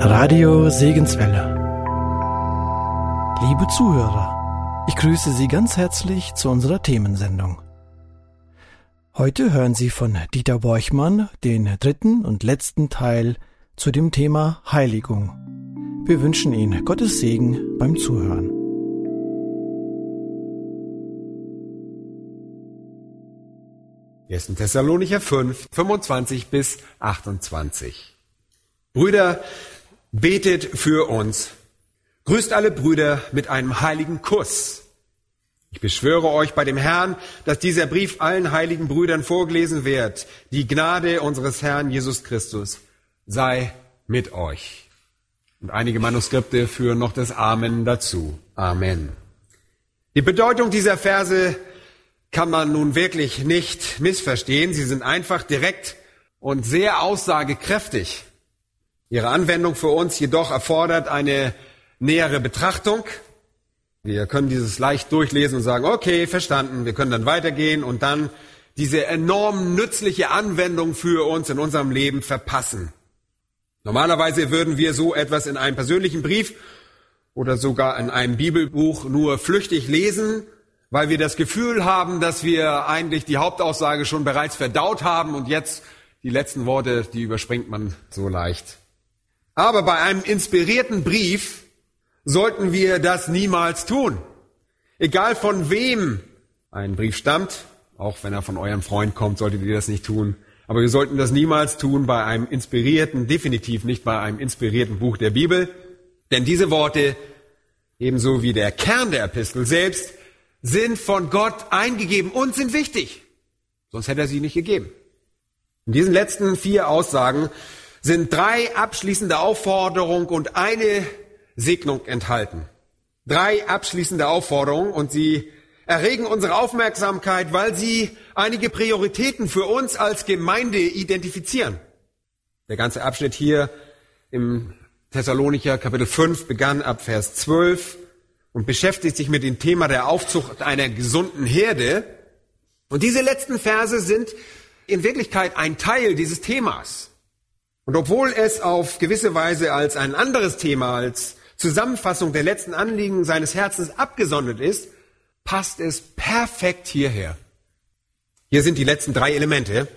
Radio Segenswelle. Liebe Zuhörer, ich grüße Sie ganz herzlich zu unserer Themensendung. Heute hören Sie von Dieter Borchmann den dritten und letzten Teil zu dem Thema Heiligung. Wir wünschen Ihnen Gottes Segen beim Zuhören. 1. Thessalonicher 5, 25 bis 28. Brüder, betet für uns. Grüßt alle Brüder mit einem heiligen Kuss. Ich beschwöre euch bei dem Herrn, dass dieser Brief allen heiligen Brüdern vorgelesen wird. Die Gnade unseres Herrn Jesus Christus sei mit euch. Und einige Manuskripte führen noch das Amen dazu. Amen. Die Bedeutung dieser Verse kann man nun wirklich nicht missverstehen. Sie sind einfach direkt und sehr aussagekräftig. Ihre Anwendung für uns jedoch erfordert eine nähere Betrachtung. Wir können dieses leicht durchlesen und sagen, okay, verstanden, wir können dann weitergehen und dann diese enorm nützliche Anwendung für uns in unserem Leben verpassen. Normalerweise würden wir so etwas in einem persönlichen Brief oder sogar in einem Bibelbuch nur flüchtig lesen weil wir das Gefühl haben, dass wir eigentlich die Hauptaussage schon bereits verdaut haben und jetzt die letzten Worte, die überspringt man so leicht. Aber bei einem inspirierten Brief sollten wir das niemals tun. Egal von wem ein Brief stammt, auch wenn er von eurem Freund kommt, solltet ihr das nicht tun. Aber wir sollten das niemals tun bei einem inspirierten, definitiv nicht bei einem inspirierten Buch der Bibel. Denn diese Worte, ebenso wie der Kern der Epistel selbst, sind von Gott eingegeben und sind wichtig. Sonst hätte er sie nicht gegeben. In diesen letzten vier Aussagen sind drei abschließende Aufforderungen und eine Segnung enthalten. Drei abschließende Aufforderungen und sie erregen unsere Aufmerksamkeit, weil sie einige Prioritäten für uns als Gemeinde identifizieren. Der ganze Abschnitt hier im Thessalonicher Kapitel 5 begann ab Vers 12 und beschäftigt sich mit dem Thema der Aufzucht einer gesunden Herde. Und diese letzten Verse sind in Wirklichkeit ein Teil dieses Themas. Und obwohl es auf gewisse Weise als ein anderes Thema, als Zusammenfassung der letzten Anliegen seines Herzens abgesondert ist, passt es perfekt hierher. Hier sind die letzten drei Elemente,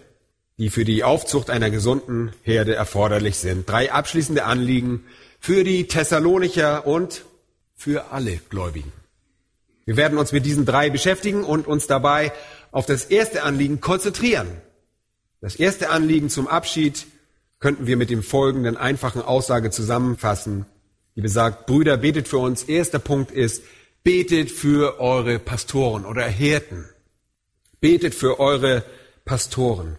die für die Aufzucht einer gesunden Herde erforderlich sind. Drei abschließende Anliegen für die Thessalonicher und für alle Gläubigen. Wir werden uns mit diesen drei beschäftigen und uns dabei auf das erste Anliegen konzentrieren. Das erste Anliegen zum Abschied könnten wir mit dem folgenden einfachen Aussage zusammenfassen, die besagt, Brüder, betet für uns. Erster Punkt ist, betet für eure Pastoren oder Hirten. Betet für eure Pastoren.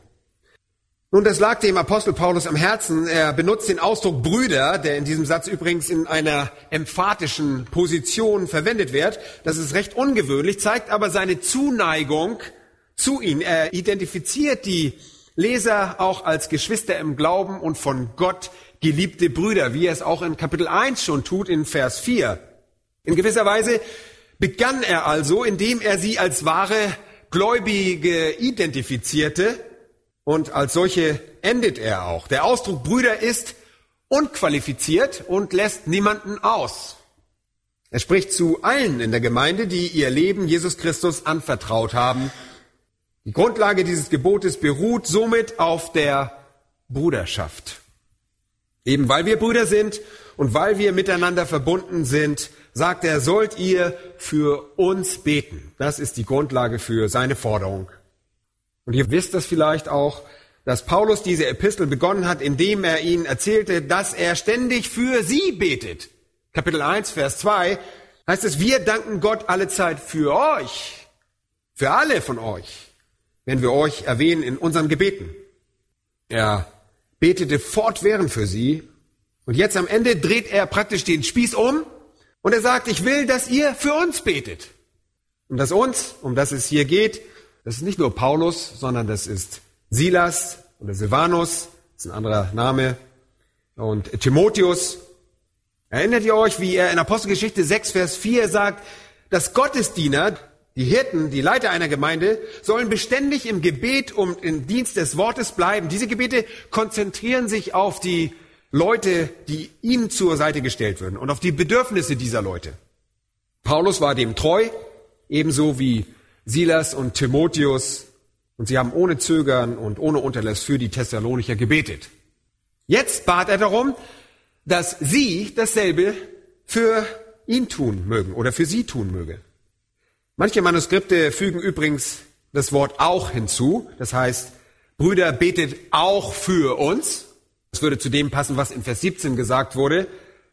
Nun, das lag dem Apostel Paulus am Herzen. Er benutzt den Ausdruck Brüder, der in diesem Satz übrigens in einer emphatischen Position verwendet wird. Das ist recht ungewöhnlich, zeigt aber seine Zuneigung zu ihnen. Er identifiziert die Leser auch als Geschwister im Glauben und von Gott geliebte Brüder, wie er es auch in Kapitel 1 schon tut, in Vers 4. In gewisser Weise begann er also, indem er sie als wahre Gläubige identifizierte und als solche endet er auch. Der Ausdruck Brüder ist unqualifiziert und lässt niemanden aus. Er spricht zu allen in der Gemeinde, die ihr Leben Jesus Christus anvertraut haben. Die Grundlage dieses Gebotes beruht somit auf der Bruderschaft. Eben weil wir Brüder sind und weil wir miteinander verbunden sind, sagt er, sollt ihr für uns beten. Das ist die Grundlage für seine Forderung. Und ihr wisst das vielleicht auch, dass Paulus diese Epistel begonnen hat, indem er ihnen erzählte, dass er ständig für sie betet. Kapitel 1, Vers 2 heißt es, wir danken Gott alle Zeit für euch, für alle von euch, wenn wir euch erwähnen in unseren Gebeten. Er betete fortwährend für sie und jetzt am Ende dreht er praktisch den Spieß um und er sagt, ich will, dass ihr für uns betet. Und das uns, um das es hier geht, das ist nicht nur Paulus, sondern das ist Silas oder Silvanus, das ist ein anderer Name, und Timotheus. Erinnert ihr euch, wie er in Apostelgeschichte 6, Vers 4 sagt, dass Gottesdiener, die Hirten, die Leiter einer Gemeinde, sollen beständig im Gebet und im Dienst des Wortes bleiben. Diese Gebete konzentrieren sich auf die Leute, die ihm zur Seite gestellt würden und auf die Bedürfnisse dieser Leute. Paulus war dem treu, ebenso wie Silas und Timotheus, und sie haben ohne Zögern und ohne Unterlass für die Thessalonicher gebetet. Jetzt bat er darum, dass sie dasselbe für ihn tun mögen oder für sie tun möge. Manche Manuskripte fügen übrigens das Wort auch hinzu. Das heißt, Brüder, betet auch für uns. Das würde zu dem passen, was in Vers 17 gesagt wurde.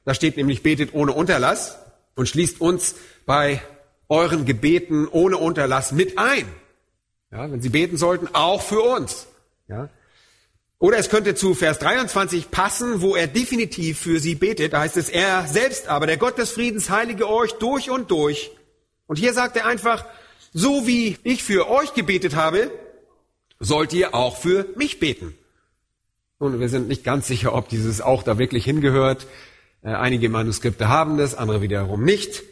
Da steht nämlich, betet ohne Unterlass und schließt uns bei euren Gebeten ohne Unterlass mit ein. Ja, wenn Sie beten sollten, auch für uns. Ja. Oder es könnte zu Vers 23 passen, wo er definitiv für sie betet. Da heißt es, er selbst aber, der Gott des Friedens, heilige euch durch und durch. Und hier sagt er einfach, so wie ich für euch gebetet habe, sollt ihr auch für mich beten. Und wir sind nicht ganz sicher, ob dieses auch da wirklich hingehört. Äh, einige Manuskripte haben das, andere wiederum nicht.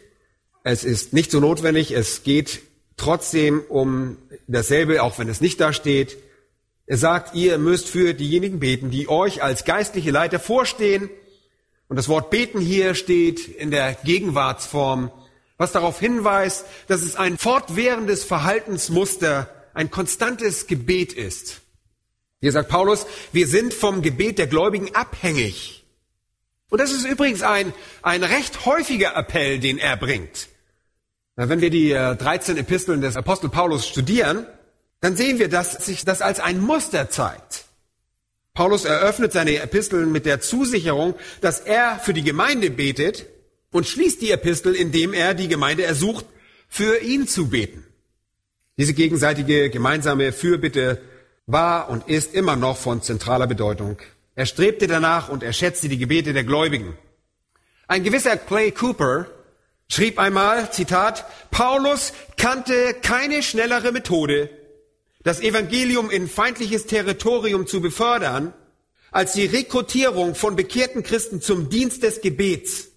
Es ist nicht so notwendig. Es geht trotzdem um dasselbe, auch wenn es nicht da steht. Er sagt, ihr müsst für diejenigen beten, die euch als geistliche Leiter vorstehen. Und das Wort beten hier steht in der Gegenwartsform, was darauf hinweist, dass es ein fortwährendes Verhaltensmuster, ein konstantes Gebet ist. Hier sagt Paulus, wir sind vom Gebet der Gläubigen abhängig. Und das ist übrigens ein, ein recht häufiger Appell, den er bringt. Wenn wir die 13 äh, Episteln des Apostel Paulus studieren, dann sehen wir, dass sich das als ein Muster zeigt. Paulus eröffnet seine Episteln mit der Zusicherung, dass er für die Gemeinde betet und schließt die Epistel, indem er die Gemeinde ersucht, für ihn zu beten. Diese gegenseitige gemeinsame Fürbitte war und ist immer noch von zentraler Bedeutung. Er strebte danach und er schätzte die Gebete der Gläubigen. Ein gewisser Clay Cooper schrieb einmal, Zitat, Paulus kannte keine schnellere Methode, das Evangelium in feindliches Territorium zu befördern, als die Rekrutierung von bekehrten Christen zum Dienst des Gebets.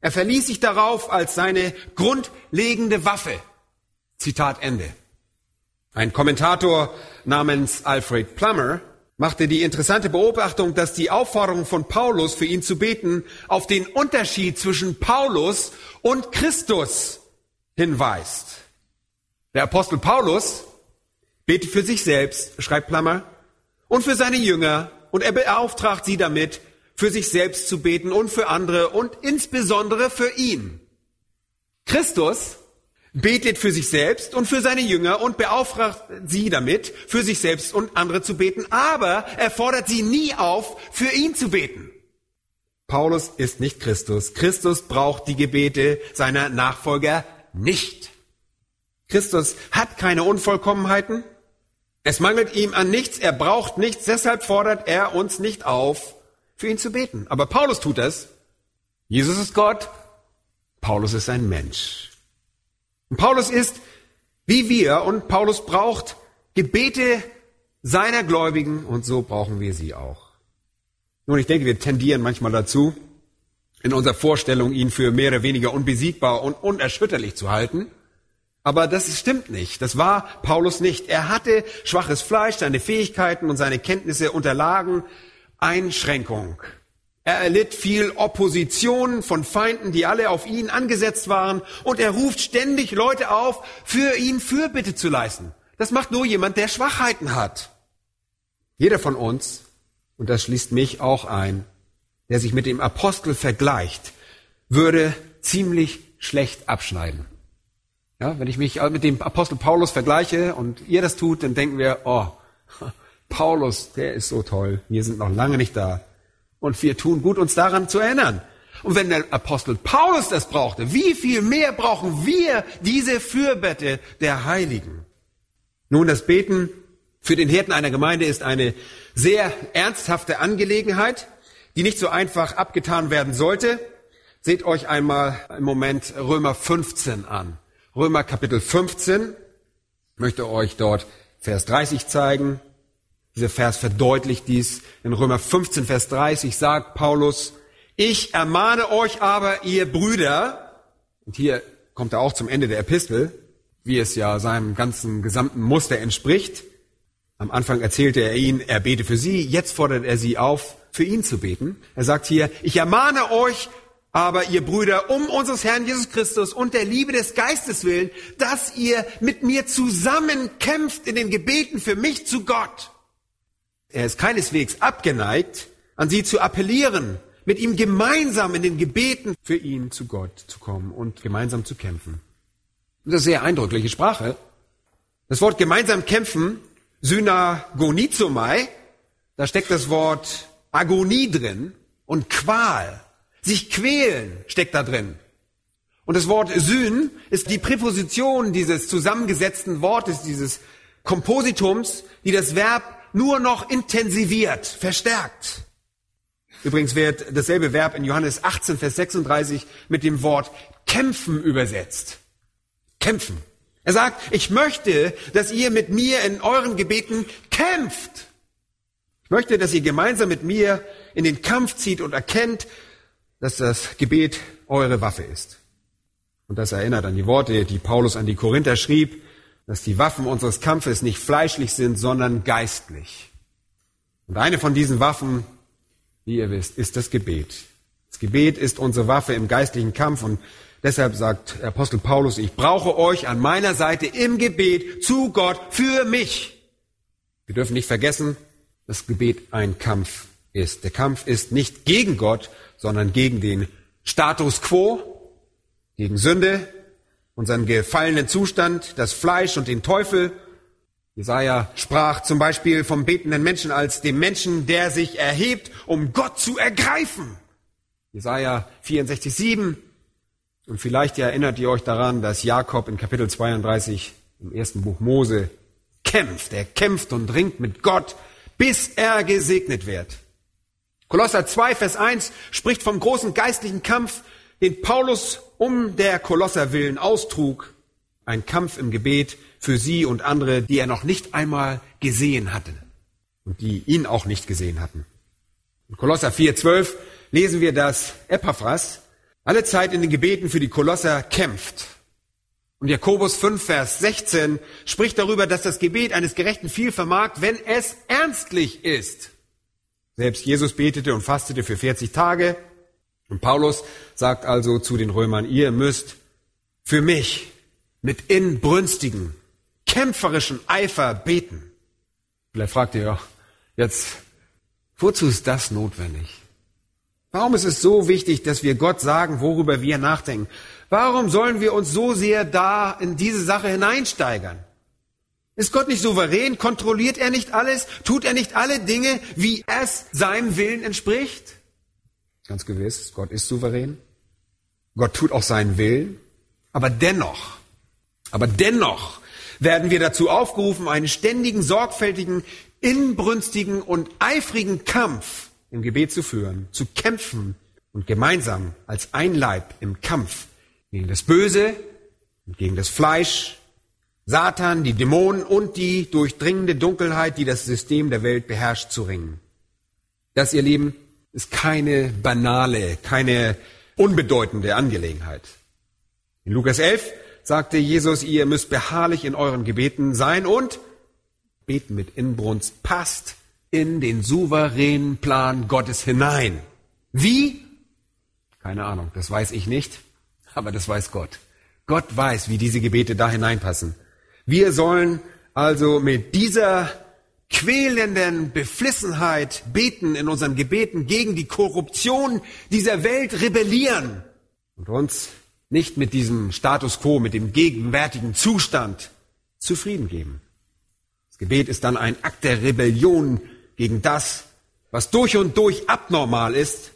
Er verließ sich darauf als seine grundlegende Waffe. Zitat Ende. Ein Kommentator namens Alfred Plummer machte die interessante Beobachtung, dass die Aufforderung von Paulus für ihn zu beten auf den Unterschied zwischen Paulus und Christus hinweist. Der Apostel Paulus betet für sich selbst, schreibt Plummer, und für seine Jünger, und er beauftragt sie damit, für sich selbst zu beten und für andere und insbesondere für ihn. Christus betet für sich selbst und für seine Jünger und beauftragt sie damit, für sich selbst und andere zu beten, aber er fordert sie nie auf, für ihn zu beten. Paulus ist nicht Christus. Christus braucht die Gebete seiner Nachfolger nicht. Christus hat keine Unvollkommenheiten. Es mangelt ihm an nichts, er braucht nichts, deshalb fordert er uns nicht auf, für ihn zu beten. Aber Paulus tut es. Jesus ist Gott, Paulus ist ein Mensch. Und Paulus ist wie wir und Paulus braucht Gebete seiner Gläubigen und so brauchen wir sie auch. Nun, ich denke, wir tendieren manchmal dazu, in unserer Vorstellung ihn für mehr oder weniger unbesiegbar und unerschütterlich zu halten. Aber das stimmt nicht. Das war Paulus nicht. Er hatte schwaches Fleisch, seine Fähigkeiten und seine Kenntnisse unterlagen Einschränkung. Er erlitt viel Opposition von Feinden, die alle auf ihn angesetzt waren. Und er ruft ständig Leute auf, für ihn Fürbitte zu leisten. Das macht nur jemand, der Schwachheiten hat. Jeder von uns, und das schließt mich auch ein, der sich mit dem Apostel vergleicht, würde ziemlich schlecht abschneiden. Ja, wenn ich mich mit dem Apostel Paulus vergleiche und ihr das tut, dann denken wir, oh, Paulus, der ist so toll. Wir sind noch lange nicht da. Und wir tun gut, uns daran zu erinnern. Und wenn der Apostel Paulus das brauchte, wie viel mehr brauchen wir diese Fürbette der Heiligen? Nun, das Beten für den Hirten einer Gemeinde ist eine sehr ernsthafte Angelegenheit, die nicht so einfach abgetan werden sollte. Seht euch einmal im Moment Römer 15 an. Römer Kapitel 15. Ich möchte euch dort Vers 30 zeigen. Dieser Vers verdeutlicht dies. In Römer 15, Vers 30 sagt Paulus, ich ermahne euch aber, ihr Brüder, und hier kommt er auch zum Ende der Epistel, wie es ja seinem ganzen gesamten Muster entspricht. Am Anfang erzählte er ihnen, er bete für sie, jetzt fordert er sie auf, für ihn zu beten. Er sagt hier, ich ermahne euch, aber ihr Brüder, um unseres Herrn Jesus Christus und der Liebe des Geistes willen, dass ihr mit mir zusammen kämpft in den Gebeten für mich zu Gott. Er ist keineswegs abgeneigt, an sie zu appellieren, mit ihm gemeinsam in den Gebeten für ihn zu Gott zu kommen und gemeinsam zu kämpfen. Das ist sehr eindrückliche Sprache. Das Wort gemeinsam kämpfen, Synagonizomai, da steckt das Wort Agonie drin und Qual. Sich quälen steckt da drin. Und das Wort Syn ist die Präposition dieses zusammengesetzten Wortes, dieses Kompositums, die das Verb nur noch intensiviert, verstärkt. Übrigens wird dasselbe Verb in Johannes 18, Vers 36 mit dem Wort kämpfen übersetzt. Kämpfen. Er sagt, ich möchte, dass ihr mit mir in euren Gebeten kämpft. Ich möchte, dass ihr gemeinsam mit mir in den Kampf zieht und erkennt, dass das Gebet eure Waffe ist. Und das erinnert an die Worte, die Paulus an die Korinther schrieb, dass die Waffen unseres Kampfes nicht fleischlich sind, sondern geistlich. Und eine von diesen Waffen, wie ihr wisst, ist das Gebet. Das Gebet ist unsere Waffe im geistlichen Kampf und deshalb sagt Apostel Paulus, ich brauche euch an meiner Seite im Gebet zu Gott für mich. Wir dürfen nicht vergessen, dass Gebet ein Kampf ist. Der Kampf ist nicht gegen Gott, sondern gegen den Status quo, gegen Sünde, unseren gefallenen Zustand, das Fleisch und den Teufel. Jesaja sprach zum Beispiel vom betenden Menschen als dem Menschen, der sich erhebt, um Gott zu ergreifen. Jesaja 64, 7. Und vielleicht erinnert ihr euch daran, dass Jakob in Kapitel 32 im ersten Buch Mose kämpft. Er kämpft und ringt mit Gott, bis er gesegnet wird. Kolosser 2, Vers 1 spricht vom großen geistlichen Kampf, den Paulus um der Kolosser willen austrug. Ein Kampf im Gebet für sie und andere, die er noch nicht einmal gesehen hatte und die ihn auch nicht gesehen hatten. In Kolosser 4, 12 lesen wir, dass Epaphras alle Zeit in den Gebeten für die Kolosser kämpft. Und Jakobus 5, Vers 16 spricht darüber, dass das Gebet eines Gerechten viel vermag, wenn es ernstlich ist. Selbst Jesus betete und fastete für 40 Tage. Und Paulus sagt also zu den Römern, ihr müsst für mich mit inbrünstigen, kämpferischen Eifer beten. Vielleicht fragt ihr ja, jetzt, wozu ist das notwendig? Warum ist es so wichtig, dass wir Gott sagen, worüber wir nachdenken? Warum sollen wir uns so sehr da in diese Sache hineinsteigern? Ist Gott nicht souverän? Kontrolliert er nicht alles? Tut er nicht alle Dinge, wie es seinem Willen entspricht? Ganz gewiss, Gott ist souverän. Gott tut auch seinen Willen. Aber dennoch, aber dennoch werden wir dazu aufgerufen, einen ständigen, sorgfältigen, inbrünstigen und eifrigen Kampf im Gebet zu führen, zu kämpfen und gemeinsam als ein Leib im Kampf gegen das Böse und gegen das Fleisch Satan, die Dämonen und die durchdringende Dunkelheit, die das System der Welt beherrscht, zu ringen. Das, ihr Lieben, ist keine banale, keine unbedeutende Angelegenheit. In Lukas 11 sagte Jesus, ihr müsst beharrlich in euren Gebeten sein und beten mit Inbrunst, passt in den souveränen Plan Gottes hinein. Wie? Keine Ahnung, das weiß ich nicht, aber das weiß Gott. Gott weiß, wie diese Gebete da hineinpassen. Wir sollen also mit dieser quälenden Beflissenheit beten in unseren Gebeten gegen die Korruption dieser Welt rebellieren und uns nicht mit diesem Status quo, mit dem gegenwärtigen Zustand zufrieden geben. Das Gebet ist dann ein Akt der Rebellion gegen das, was durch und durch abnormal ist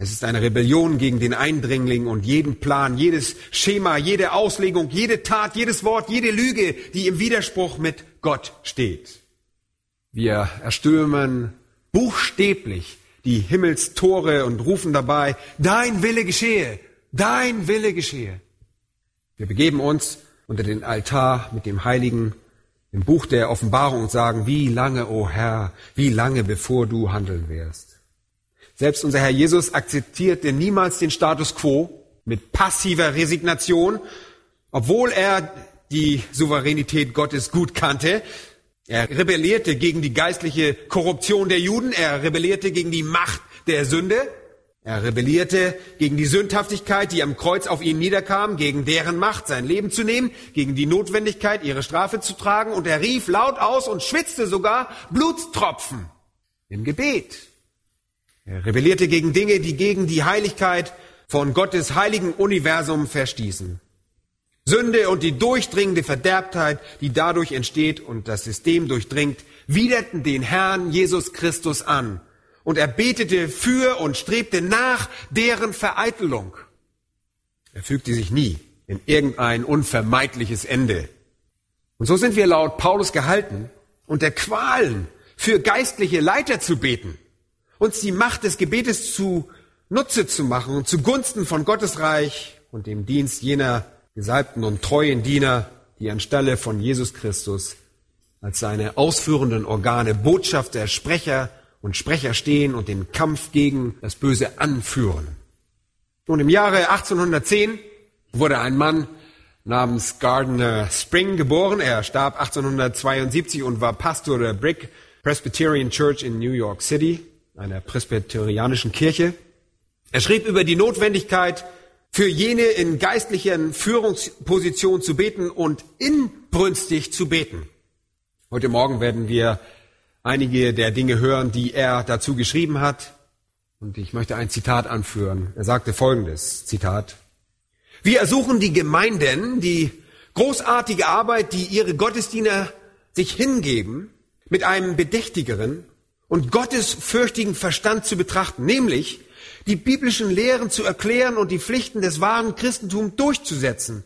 es ist eine Rebellion gegen den Eindringling und jeden Plan, jedes Schema, jede Auslegung, jede Tat, jedes Wort, jede Lüge, die im Widerspruch mit Gott steht. Wir erstürmen buchstäblich die Himmelstore und rufen dabei, dein Wille geschehe, dein Wille geschehe. Wir begeben uns unter den Altar mit dem Heiligen im Buch der Offenbarung und sagen, wie lange, o oh Herr, wie lange bevor du handeln wirst. Selbst unser Herr Jesus akzeptierte niemals den Status quo mit passiver Resignation, obwohl er die Souveränität Gottes gut kannte. Er rebellierte gegen die geistliche Korruption der Juden, er rebellierte gegen die Macht der Sünde, er rebellierte gegen die Sündhaftigkeit, die am Kreuz auf ihn niederkam, gegen deren Macht, sein Leben zu nehmen, gegen die Notwendigkeit, ihre Strafe zu tragen, und er rief laut aus und schwitzte sogar Blutstropfen im Gebet. Er rebellierte gegen Dinge, die gegen die Heiligkeit von Gottes heiligen Universum verstießen. Sünde und die durchdringende Verderbtheit, die dadurch entsteht und das System durchdringt, widerten den Herrn Jesus Christus an. Und er betete für und strebte nach deren Vereitelung. Er fügte sich nie in irgendein unvermeidliches Ende. Und so sind wir laut Paulus gehalten, unter Qualen für geistliche Leiter zu beten, uns die Macht des Gebetes zu Nutze zu machen und zugunsten von Gottes Reich und dem Dienst jener gesalbten und treuen Diener, die anstelle von Jesus Christus als seine ausführenden Organe Botschafter, Sprecher und Sprecher stehen und den Kampf gegen das Böse anführen. Und im Jahre 1810 wurde ein Mann namens Gardner Spring geboren. Er starb 1872 und war Pastor der Brick Presbyterian Church in New York City, einer presbyterianischen Kirche. Er schrieb über die Notwendigkeit, für jene in geistlichen Führungspositionen zu beten und inbrünstig zu beten. Heute Morgen werden wir einige der Dinge hören, die er dazu geschrieben hat. Und ich möchte ein Zitat anführen. Er sagte folgendes, Zitat. Wir ersuchen die Gemeinden, die großartige Arbeit, die ihre Gottesdiener sich hingeben, mit einem bedächtigeren und gottesfürchtigen Verstand zu betrachten, nämlich die biblischen Lehren zu erklären und die Pflichten des wahren Christentums durchzusetzen.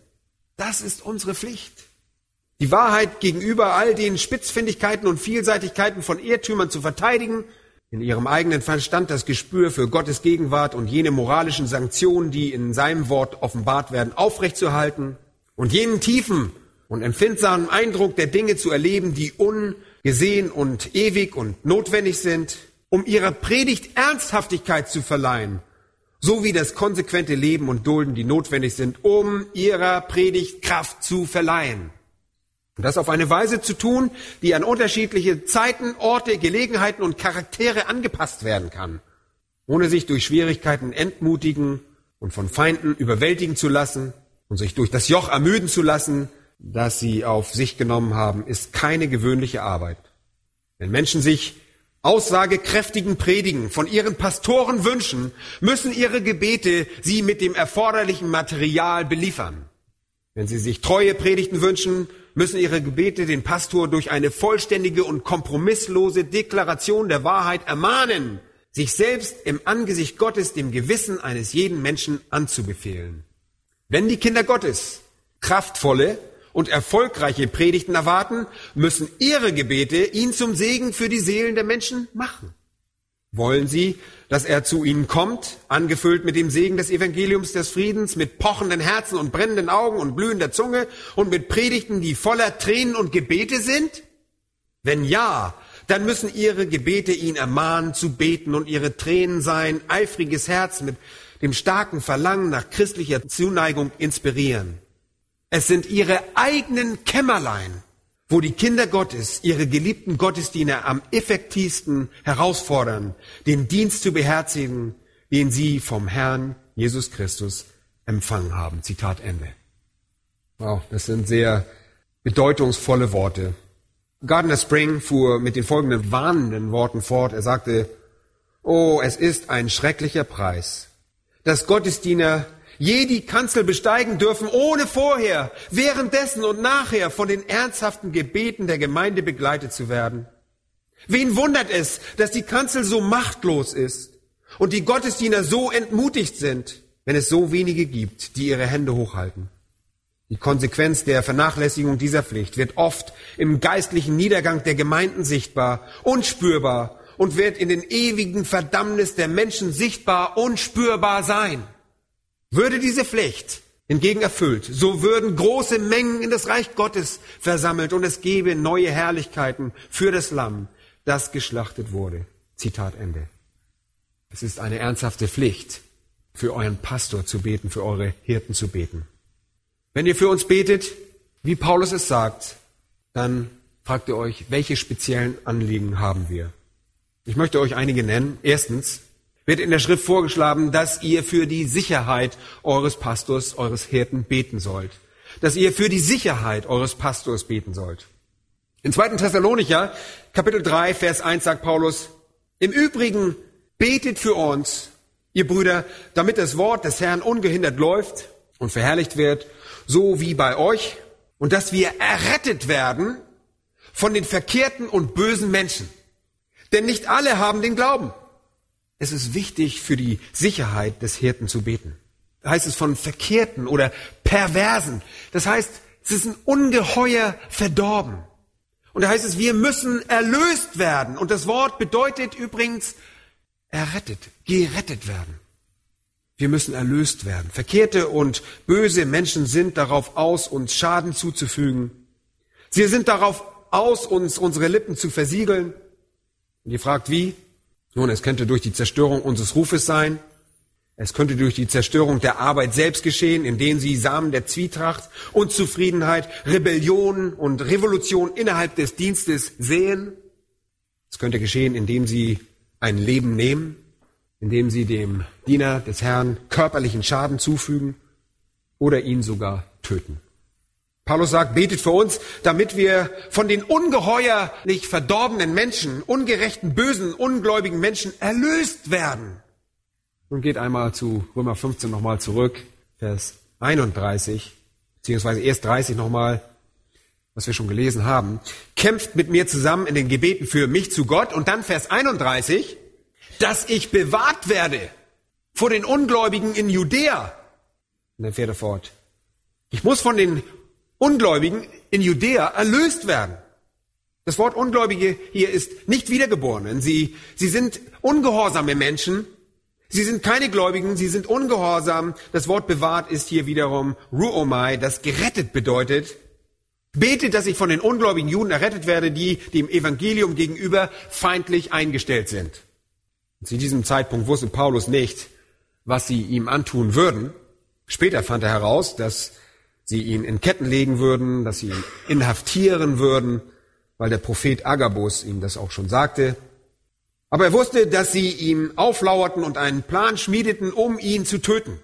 Das ist unsere Pflicht. Die Wahrheit gegenüber all den Spitzfindigkeiten und Vielseitigkeiten von Irrtümern zu verteidigen, in ihrem eigenen Verstand das Gespür für Gottes Gegenwart und jene moralischen Sanktionen, die in seinem Wort offenbart werden, aufrechtzuerhalten und jenen tiefen und empfindsamen Eindruck der Dinge zu erleben, die ungesehen und ewig und notwendig sind, um ihrer Predigt Ernsthaftigkeit zu verleihen, sowie das konsequente Leben und Dulden, die notwendig sind, um ihrer Predigt Kraft zu verleihen. Und das auf eine Weise zu tun, die an unterschiedliche Zeiten, Orte, Gelegenheiten und Charaktere angepasst werden kann, ohne sich durch Schwierigkeiten entmutigen und von Feinden überwältigen zu lassen und sich durch das Joch ermüden zu lassen, das sie auf sich genommen haben, ist keine gewöhnliche Arbeit. Wenn Menschen sich aussagekräftigen Predigen von ihren Pastoren wünschen, müssen ihre Gebete sie mit dem erforderlichen Material beliefern. Wenn sie sich treue Predigten wünschen, müssen ihre Gebete den Pastor durch eine vollständige und kompromisslose Deklaration der Wahrheit ermahnen, sich selbst im Angesicht Gottes dem Gewissen eines jeden Menschen anzubefehlen. Wenn die Kinder Gottes kraftvolle, und erfolgreiche Predigten erwarten, müssen ihre Gebete ihn zum Segen für die Seelen der Menschen machen. Wollen sie, dass er zu ihnen kommt, angefüllt mit dem Segen des Evangeliums des Friedens, mit pochenden Herzen und brennenden Augen und blühender Zunge und mit Predigten, die voller Tränen und Gebete sind? Wenn ja, dann müssen ihre Gebete ihn ermahnen zu beten und ihre Tränen sein eifriges Herz mit dem starken Verlangen nach christlicher Zuneigung inspirieren. Es sind ihre eigenen Kämmerlein, wo die Kinder Gottes ihre geliebten Gottesdiener am effektivsten herausfordern, den Dienst zu beherzigen, den sie vom Herrn Jesus Christus empfangen haben. Zitat Ende. Wow, das sind sehr bedeutungsvolle Worte. Gardner Spring fuhr mit den folgenden warnenden Worten fort. Er sagte, Oh, es ist ein schrecklicher Preis, dass Gottesdiener je die Kanzel besteigen dürfen, ohne vorher, währenddessen und nachher von den ernsthaften Gebeten der Gemeinde begleitet zu werden. Wen wundert es, dass die Kanzel so machtlos ist und die Gottesdiener so entmutigt sind, wenn es so wenige gibt, die ihre Hände hochhalten? Die Konsequenz der Vernachlässigung dieser Pflicht wird oft im geistlichen Niedergang der Gemeinden sichtbar, unspürbar und wird in den ewigen Verdammnis der Menschen sichtbar, unspürbar sein. Würde diese Pflicht hingegen erfüllt, so würden große Mengen in das Reich Gottes versammelt und es gäbe neue Herrlichkeiten für das Lamm, das geschlachtet wurde. Zitat Ende. Es ist eine ernsthafte Pflicht, für euren Pastor zu beten, für eure Hirten zu beten. Wenn ihr für uns betet, wie Paulus es sagt, dann fragt ihr euch, welche speziellen Anliegen haben wir? Ich möchte euch einige nennen. Erstens wird in der Schrift vorgeschlagen, dass ihr für die Sicherheit eures Pastors, eures Hirten beten sollt. Dass ihr für die Sicherheit eures Pastors beten sollt. In 2. Thessalonicher, Kapitel 3, Vers 1 sagt Paulus, im Übrigen betet für uns, ihr Brüder, damit das Wort des Herrn ungehindert läuft und verherrlicht wird, so wie bei euch, und dass wir errettet werden von den verkehrten und bösen Menschen. Denn nicht alle haben den Glauben. Es ist wichtig für die Sicherheit des Hirten zu beten. Da heißt es von verkehrten oder perversen. Das heißt, ist ein ungeheuer verdorben. Und da heißt es, wir müssen erlöst werden. Und das Wort bedeutet übrigens errettet, gerettet werden. Wir müssen erlöst werden. Verkehrte und böse Menschen sind darauf aus, uns Schaden zuzufügen. Sie sind darauf aus, uns unsere Lippen zu versiegeln. Und ihr fragt, wie? Nun, es könnte durch die Zerstörung unseres Rufes sein. Es könnte durch die Zerstörung der Arbeit selbst geschehen, indem sie Samen der Zwietracht, Unzufriedenheit, Rebellion und Revolution innerhalb des Dienstes sehen. Es könnte geschehen, indem sie ein Leben nehmen, indem sie dem Diener des Herrn körperlichen Schaden zufügen oder ihn sogar töten. Paulus sagt, betet für uns, damit wir von den ungeheuerlich verdorbenen Menschen, ungerechten, bösen, ungläubigen Menschen erlöst werden. Nun geht einmal zu Römer 15 nochmal zurück, Vers 31, beziehungsweise erst 30 nochmal, was wir schon gelesen haben. Kämpft mit mir zusammen in den Gebeten für mich zu Gott und dann Vers 31, dass ich bewahrt werde vor den Ungläubigen in Judäa. Und dann fährt er fort. Ich muss von den Ungläubigen in Judäa erlöst werden. Das Wort Ungläubige hier ist nicht Wiedergeborenen. Sie, sie sind ungehorsame Menschen. Sie sind keine Gläubigen, sie sind ungehorsam. Das Wort bewahrt ist hier wiederum Ruomai, das gerettet bedeutet. Betet, dass ich von den ungläubigen Juden errettet werde, die dem Evangelium gegenüber feindlich eingestellt sind. Und zu diesem Zeitpunkt wusste Paulus nicht, was sie ihm antun würden. Später fand er heraus, dass sie ihn in Ketten legen würden, dass sie ihn inhaftieren würden, weil der Prophet Agabus ihm das auch schon sagte. Aber er wusste, dass sie ihm auflauerten und einen Plan schmiedeten, um ihn zu töten.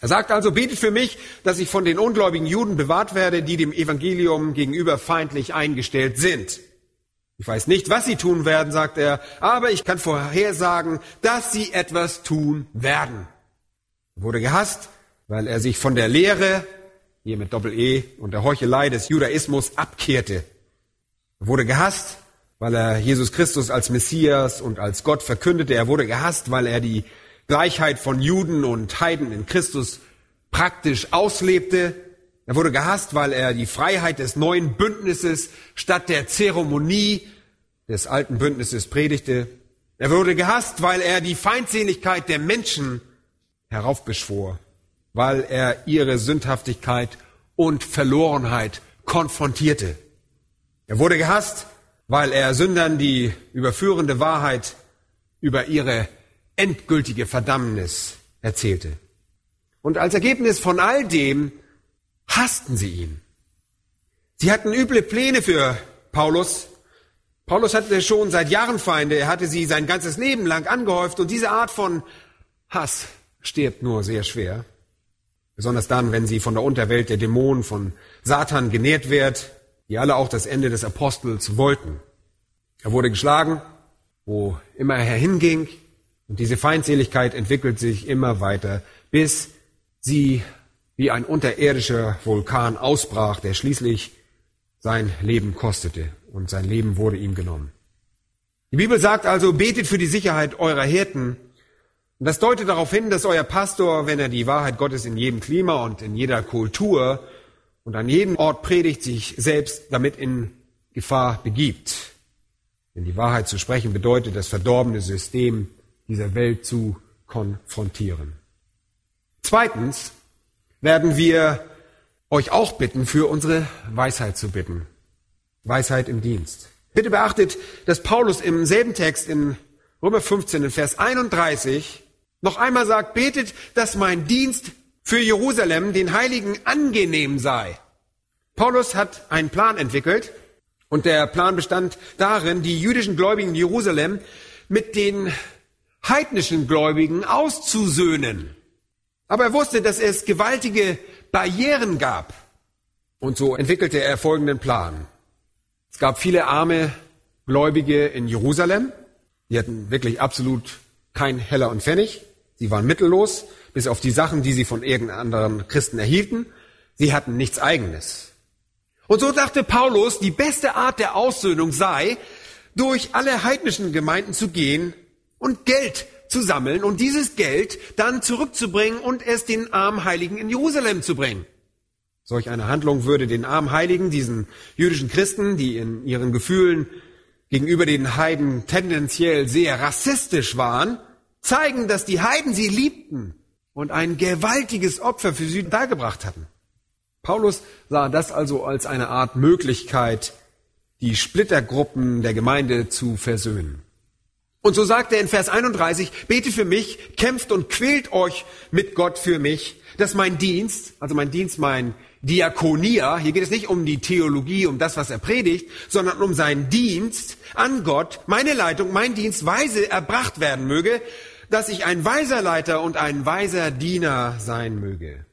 Er sagt also, betet für mich, dass ich von den ungläubigen Juden bewahrt werde, die dem Evangelium gegenüber feindlich eingestellt sind. Ich weiß nicht, was sie tun werden, sagt er, aber ich kann vorhersagen, dass sie etwas tun werden. Er wurde gehasst, weil er sich von der Lehre hier mit Doppel-E und der Heuchelei des Judaismus abkehrte. Er wurde gehasst, weil er Jesus Christus als Messias und als Gott verkündete. Er wurde gehasst, weil er die Gleichheit von Juden und Heiden in Christus praktisch auslebte. Er wurde gehasst, weil er die Freiheit des neuen Bündnisses statt der Zeremonie des alten Bündnisses predigte. Er wurde gehasst, weil er die Feindseligkeit der Menschen heraufbeschwor weil er ihre Sündhaftigkeit und Verlorenheit konfrontierte. Er wurde gehasst, weil er Sündern die überführende Wahrheit über ihre endgültige Verdammnis erzählte. Und als Ergebnis von all dem hassten sie ihn. Sie hatten üble Pläne für Paulus. Paulus hatte schon seit Jahren Feinde, er hatte sie sein ganzes Leben lang angehäuft und diese Art von Hass stirbt nur sehr schwer. Besonders dann, wenn sie von der Unterwelt der Dämonen von Satan genährt wird, die alle auch das Ende des Apostels wollten. Er wurde geschlagen, wo immer er hinging, und diese Feindseligkeit entwickelt sich immer weiter, bis sie wie ein unterirdischer Vulkan ausbrach, der schließlich sein Leben kostete, und sein Leben wurde ihm genommen. Die Bibel sagt also, betet für die Sicherheit eurer Hirten, und das deutet darauf hin, dass euer Pastor, wenn er die Wahrheit Gottes in jedem Klima und in jeder Kultur und an jedem Ort predigt, sich selbst damit in Gefahr begibt. Denn die Wahrheit zu sprechen bedeutet, das verdorbene System dieser Welt zu konfrontieren. Zweitens werden wir euch auch bitten, für unsere Weisheit zu bitten. Weisheit im Dienst. Bitte beachtet, dass Paulus im selben Text in Römer 15 in Vers 31 noch einmal sagt, betet, dass mein Dienst für Jerusalem den Heiligen angenehm sei. Paulus hat einen Plan entwickelt Und der Plan bestand darin, die jüdischen Gläubigen in Jerusalem mit den heidnischen Gläubigen auszusöhnen. Aber er wusste, dass es gewaltige Barrieren gab. Und so entwickelte er folgenden Plan. Es gab viele arme Gläubige in Jerusalem. Die hatten wirklich absolut kein Heller und Pfennig. Sie waren mittellos, bis auf die Sachen, die sie von irgendeinem anderen Christen erhielten. Sie hatten nichts eigenes. Und so dachte Paulus, die beste Art der Aussöhnung sei, durch alle heidnischen Gemeinden zu gehen und Geld zu sammeln und dieses Geld dann zurückzubringen und es den armen Heiligen in Jerusalem zu bringen. Solch eine Handlung würde den armen Heiligen, diesen jüdischen Christen, die in ihren Gefühlen gegenüber den Heiden tendenziell sehr rassistisch waren, zeigen, dass die Heiden sie liebten und ein gewaltiges Opfer für sie dargebracht hatten. Paulus sah das also als eine Art Möglichkeit, die Splittergruppen der Gemeinde zu versöhnen. Und so sagt er in Vers 31, betet für mich, kämpft und quält euch mit Gott für mich, dass mein Dienst, also mein Dienst, mein Diakonia, hier geht es nicht um die Theologie, um das, was er predigt, sondern um seinen Dienst an Gott, meine Leitung, mein Dienst weise erbracht werden möge, dass ich ein weiser Leiter und ein weiser Diener sein möge.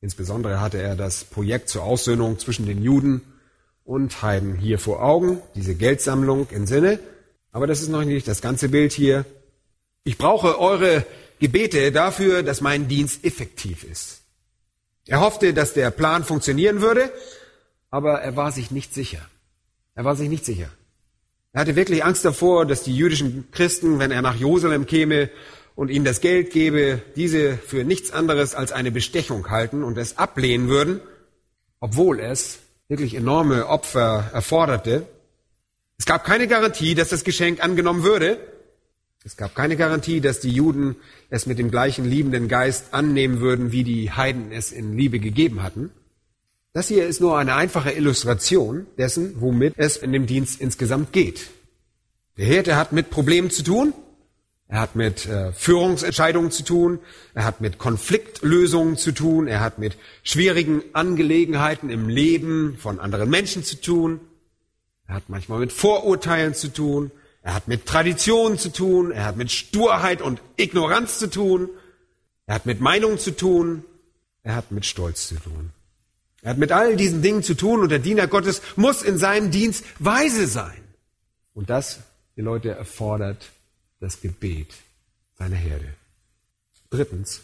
Insbesondere hatte er das Projekt zur Aussöhnung zwischen den Juden und Heiden hier vor Augen, diese Geldsammlung im Sinne, aber das ist noch nicht das ganze Bild hier. Ich brauche eure Gebete dafür, dass mein Dienst effektiv ist. Er hoffte, dass der Plan funktionieren würde, aber er war sich nicht sicher. Er war sich nicht sicher. Er hatte wirklich Angst davor, dass die jüdischen Christen, wenn er nach Jerusalem käme und ihnen das Geld gebe, diese für nichts anderes als eine Bestechung halten und es ablehnen würden, obwohl es wirklich enorme Opfer erforderte. Es gab keine Garantie, dass das Geschenk angenommen würde. Es gab keine Garantie, dass die Juden es mit dem gleichen liebenden Geist annehmen würden, wie die Heiden es in Liebe gegeben hatten. Das hier ist nur eine einfache Illustration dessen, womit es in dem Dienst insgesamt geht. Der Hirte hat mit Problemen zu tun, er hat mit äh, Führungsentscheidungen zu tun, er hat mit Konfliktlösungen zu tun, er hat mit schwierigen Angelegenheiten im Leben von anderen Menschen zu tun. Er hat manchmal mit Vorurteilen zu tun. Er hat mit Traditionen zu tun. Er hat mit Sturheit und Ignoranz zu tun. Er hat mit Meinungen zu tun. Er hat mit Stolz zu tun. Er hat mit all diesen Dingen zu tun und der Diener Gottes muss in seinem Dienst weise sein. Und das, die Leute, erfordert das Gebet seiner Herde. Drittens,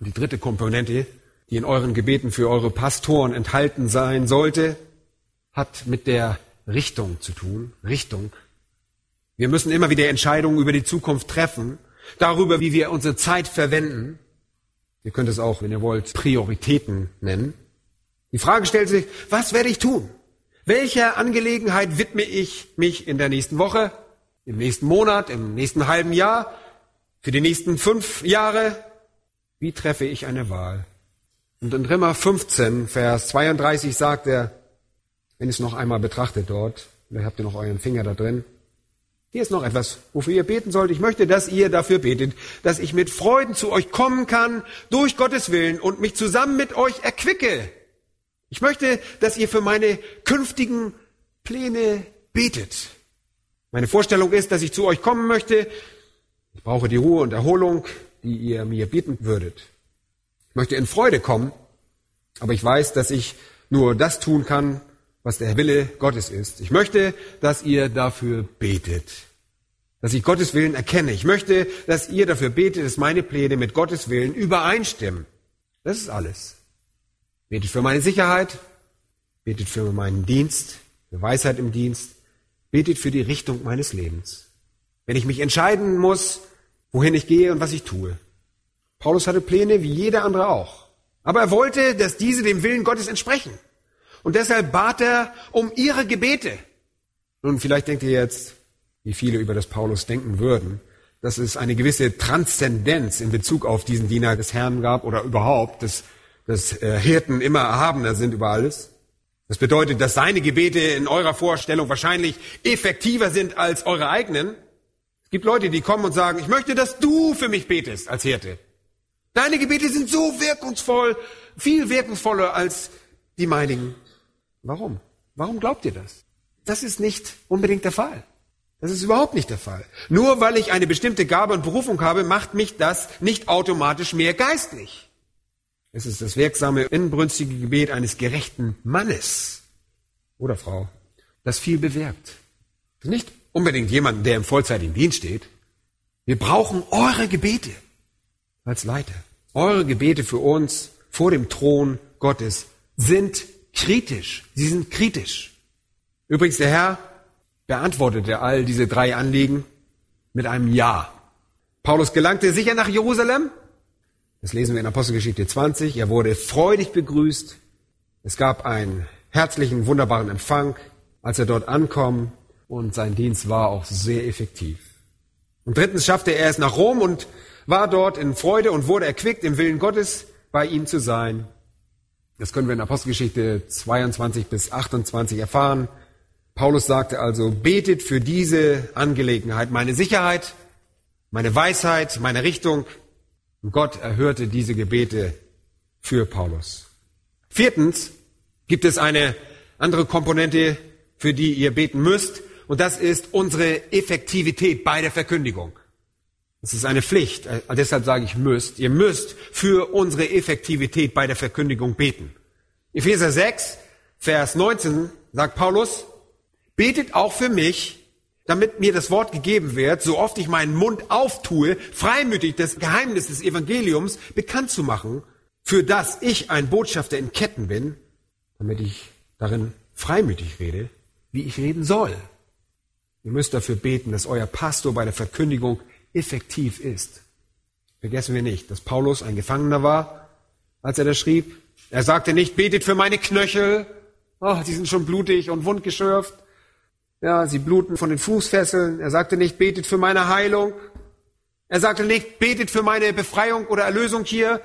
und die dritte Komponente, die in euren Gebeten für eure Pastoren enthalten sein sollte, hat mit der Richtung zu tun, Richtung. Wir müssen immer wieder Entscheidungen über die Zukunft treffen, darüber, wie wir unsere Zeit verwenden. Ihr könnt es auch, wenn ihr wollt, Prioritäten nennen. Die Frage stellt sich, was werde ich tun? Welcher Angelegenheit widme ich mich in der nächsten Woche, im nächsten Monat, im nächsten halben Jahr, für die nächsten fünf Jahre? Wie treffe ich eine Wahl? Und in Römer 15, Vers 32 sagt er, wenn es noch einmal betrachtet dort, vielleicht habt ihr noch euren Finger da drin. Hier ist noch etwas, wofür ihr beten sollt. Ich möchte, dass ihr dafür betet, dass ich mit Freuden zu euch kommen kann, durch Gottes Willen und mich zusammen mit euch erquicke. Ich möchte, dass ihr für meine künftigen Pläne betet. Meine Vorstellung ist, dass ich zu euch kommen möchte. Ich brauche die Ruhe und Erholung, die ihr mir bieten würdet. Ich möchte in Freude kommen, aber ich weiß, dass ich nur das tun kann, was der Wille Gottes ist. Ich möchte, dass ihr dafür betet, dass ich Gottes Willen erkenne. Ich möchte, dass ihr dafür betet, dass meine Pläne mit Gottes Willen übereinstimmen. Das ist alles. Betet für meine Sicherheit, betet für meinen Dienst, für Weisheit im Dienst, betet für die Richtung meines Lebens. Wenn ich mich entscheiden muss, wohin ich gehe und was ich tue. Paulus hatte Pläne wie jeder andere auch. Aber er wollte, dass diese dem Willen Gottes entsprechen. Und deshalb bat er um ihre Gebete. Nun, vielleicht denkt ihr jetzt, wie viele über das Paulus denken würden, dass es eine gewisse Transzendenz in Bezug auf diesen Diener des Herrn gab oder überhaupt, dass, dass äh, Hirten immer erhabener sind über alles. Das bedeutet, dass seine Gebete in eurer Vorstellung wahrscheinlich effektiver sind als eure eigenen. Es gibt Leute, die kommen und sagen, ich möchte, dass du für mich betest als Hirte. Deine Gebete sind so wirkungsvoll, viel wirkungsvoller als die meinigen. Warum? Warum glaubt ihr das? Das ist nicht unbedingt der Fall. Das ist überhaupt nicht der Fall. Nur weil ich eine bestimmte Gabe und Berufung habe, macht mich das nicht automatisch mehr geistlich. Es ist das wirksame, inbrünstige Gebet eines gerechten Mannes oder Frau, das viel bewirkt. Nicht unbedingt jemanden, der im vollzeitigen Dienst steht. Wir brauchen eure Gebete als Leiter. Eure Gebete für uns vor dem Thron Gottes sind kritisch. Sie sind kritisch. Übrigens, der Herr beantwortete all diese drei Anliegen mit einem Ja. Paulus gelangte sicher nach Jerusalem. Das lesen wir in Apostelgeschichte 20. Er wurde freudig begrüßt. Es gab einen herzlichen, wunderbaren Empfang, als er dort ankam und sein Dienst war auch sehr effektiv. Und drittens schaffte er es nach Rom und war dort in Freude und wurde erquickt, im Willen Gottes bei ihm zu sein. Das können wir in Apostelgeschichte 22 bis 28 erfahren. Paulus sagte also, betet für diese Angelegenheit, meine Sicherheit, meine Weisheit, meine Richtung. Und Gott erhörte diese Gebete für Paulus. Viertens gibt es eine andere Komponente, für die ihr beten müsst, und das ist unsere Effektivität bei der Verkündigung. Das ist eine Pflicht, äh, deshalb sage ich müsst. Ihr müsst für unsere Effektivität bei der Verkündigung beten. Epheser 6, Vers 19 sagt Paulus, Betet auch für mich, damit mir das Wort gegeben wird, so oft ich meinen Mund auftue, freimütig das Geheimnis des Evangeliums bekannt zu machen, für das ich ein Botschafter in Ketten bin, damit ich darin freimütig rede, wie ich reden soll. Ihr müsst dafür beten, dass euer Pastor bei der Verkündigung effektiv ist. Vergessen wir nicht, dass Paulus ein Gefangener war, als er das schrieb. Er sagte nicht, betet für meine Knöchel, oh, die sind schon blutig und wundgeschürft. Ja, sie bluten von den Fußfesseln. Er sagte nicht, betet für meine Heilung. Er sagte nicht, betet für meine Befreiung oder Erlösung hier.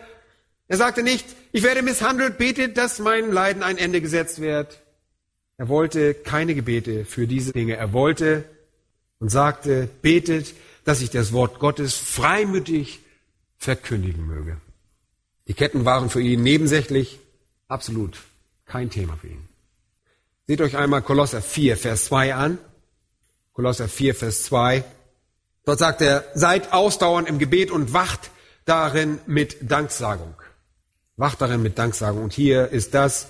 Er sagte nicht, ich werde misshandelt, betet, dass mein Leiden ein Ende gesetzt wird. Er wollte keine Gebete für diese Dinge. Er wollte und sagte, betet, dass ich das Wort Gottes freimütig verkündigen möge. Die Ketten waren für ihn nebensächlich absolut kein Thema für ihn. Seht euch einmal Kolosser 4, Vers 2 an. Kolosser 4, Vers 2. Dort sagt er, seid ausdauernd im Gebet und wacht darin mit Danksagung. Wacht darin mit Danksagung. Und hier ist das,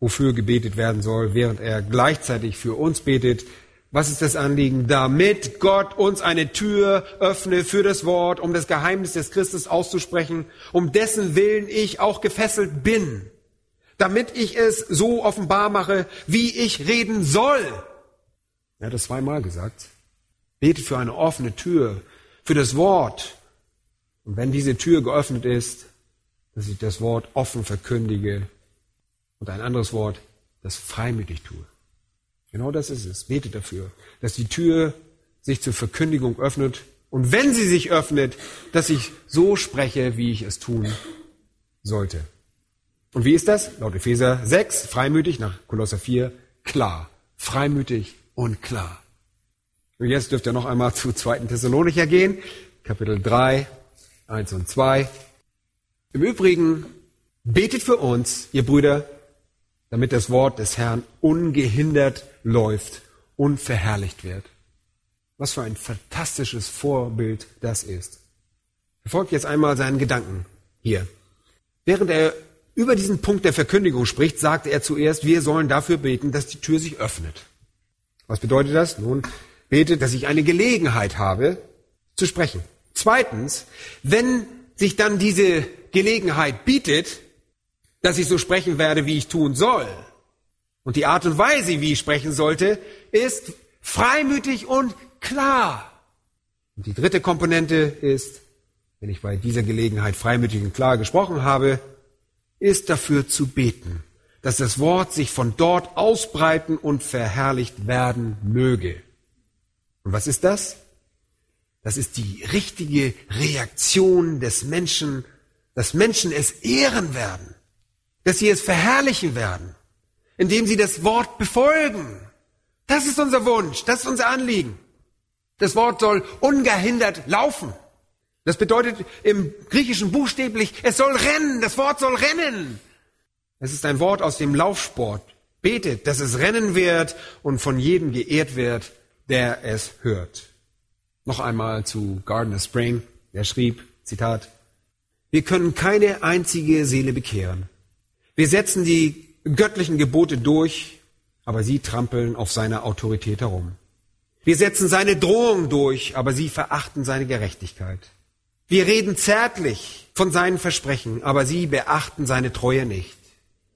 wofür gebetet werden soll, während er gleichzeitig für uns betet. Was ist das Anliegen? Damit Gott uns eine Tür öffne für das Wort, um das Geheimnis des Christus auszusprechen, um dessen Willen ich auch gefesselt bin damit ich es so offenbar mache, wie ich reden soll. Er hat das zweimal gesagt. Bete für eine offene Tür, für das Wort. Und wenn diese Tür geöffnet ist, dass ich das Wort offen verkündige und ein anderes Wort, das freimütig tue. Genau das ist es. Bete dafür, dass die Tür sich zur Verkündigung öffnet und wenn sie sich öffnet, dass ich so spreche, wie ich es tun sollte. Und wie ist das? Laut Epheser 6, freimütig, nach Kolosser 4, klar. Freimütig und klar. Und jetzt dürft ihr noch einmal zu 2. Thessalonicher gehen, Kapitel 3, 1 und 2. Im Übrigen, betet für uns, ihr Brüder, damit das Wort des Herrn ungehindert läuft und verherrlicht wird. Was für ein fantastisches Vorbild das ist. Verfolgt jetzt einmal seinen Gedanken hier. Während er über diesen Punkt der Verkündigung spricht, sagte er zuerst, wir sollen dafür beten, dass die Tür sich öffnet. Was bedeutet das? Nun, betet, dass ich eine Gelegenheit habe, zu sprechen. Zweitens, wenn sich dann diese Gelegenheit bietet, dass ich so sprechen werde, wie ich tun soll, und die Art und Weise, wie ich sprechen sollte, ist freimütig und klar. Und die dritte Komponente ist, wenn ich bei dieser Gelegenheit freimütig und klar gesprochen habe, ist dafür zu beten, dass das Wort sich von dort ausbreiten und verherrlicht werden möge. Und was ist das? Das ist die richtige Reaktion des Menschen, dass Menschen es ehren werden, dass sie es verherrlichen werden, indem sie das Wort befolgen. Das ist unser Wunsch, das ist unser Anliegen. Das Wort soll ungehindert laufen. Das bedeutet im Griechischen buchstäblich, es soll rennen, das Wort soll rennen. Es ist ein Wort aus dem Laufsport. Betet, dass es rennen wird und von jedem geehrt wird, der es hört. Noch einmal zu Gardner Spring, der schrieb, Zitat, wir können keine einzige Seele bekehren. Wir setzen die göttlichen Gebote durch, aber sie trampeln auf seiner Autorität herum. Wir setzen seine Drohung durch, aber sie verachten seine Gerechtigkeit. Wir reden zärtlich von seinen Versprechen, aber sie beachten seine Treue nicht.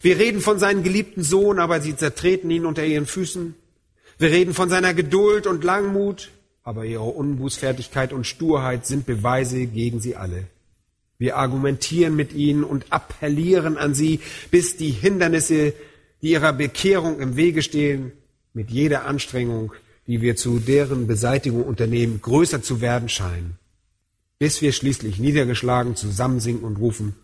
Wir reden von seinem geliebten Sohn, aber sie zertreten ihn unter ihren Füßen. Wir reden von seiner Geduld und Langmut, aber ihre Unbußfertigkeit und Sturheit sind Beweise gegen sie alle. Wir argumentieren mit ihnen und appellieren an sie, bis die Hindernisse, die ihrer Bekehrung im Wege stehen, mit jeder Anstrengung, die wir zu deren Beseitigung unternehmen, größer zu werden scheinen. Bis wir schließlich niedergeschlagen zusammensinken und rufen,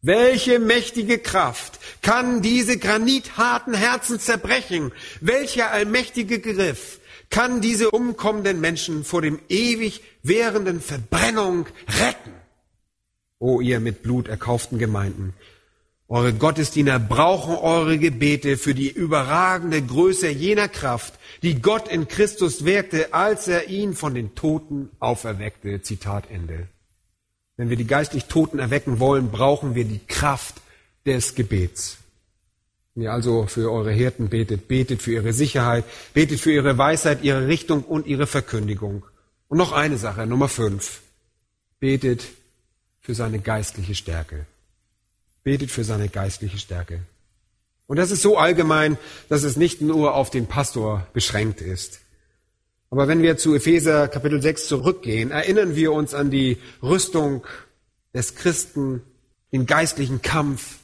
welche mächtige Kraft kann diese granitharten Herzen zerbrechen? Welcher allmächtige Griff kann diese umkommenden Menschen vor dem ewig währenden Verbrennung retten? O ihr mit Blut erkauften Gemeinden, eure Gottesdiener brauchen eure Gebete für die überragende Größe jener Kraft, die Gott in Christus wirkte, als er ihn von den Toten auferweckte. Zitat Ende. Wenn wir die geistlich Toten erwecken wollen, brauchen wir die Kraft des Gebets. Wenn ihr also für eure Hirten betet, betet für ihre Sicherheit, betet für ihre Weisheit, ihre Richtung und ihre Verkündigung. Und noch eine Sache, Nummer fünf. Betet für seine geistliche Stärke. Betet für seine geistliche Stärke. Und das ist so allgemein, dass es nicht nur auf den Pastor beschränkt ist. Aber wenn wir zu Epheser Kapitel 6 zurückgehen, erinnern wir uns an die Rüstung des Christen, den geistlichen Kampf.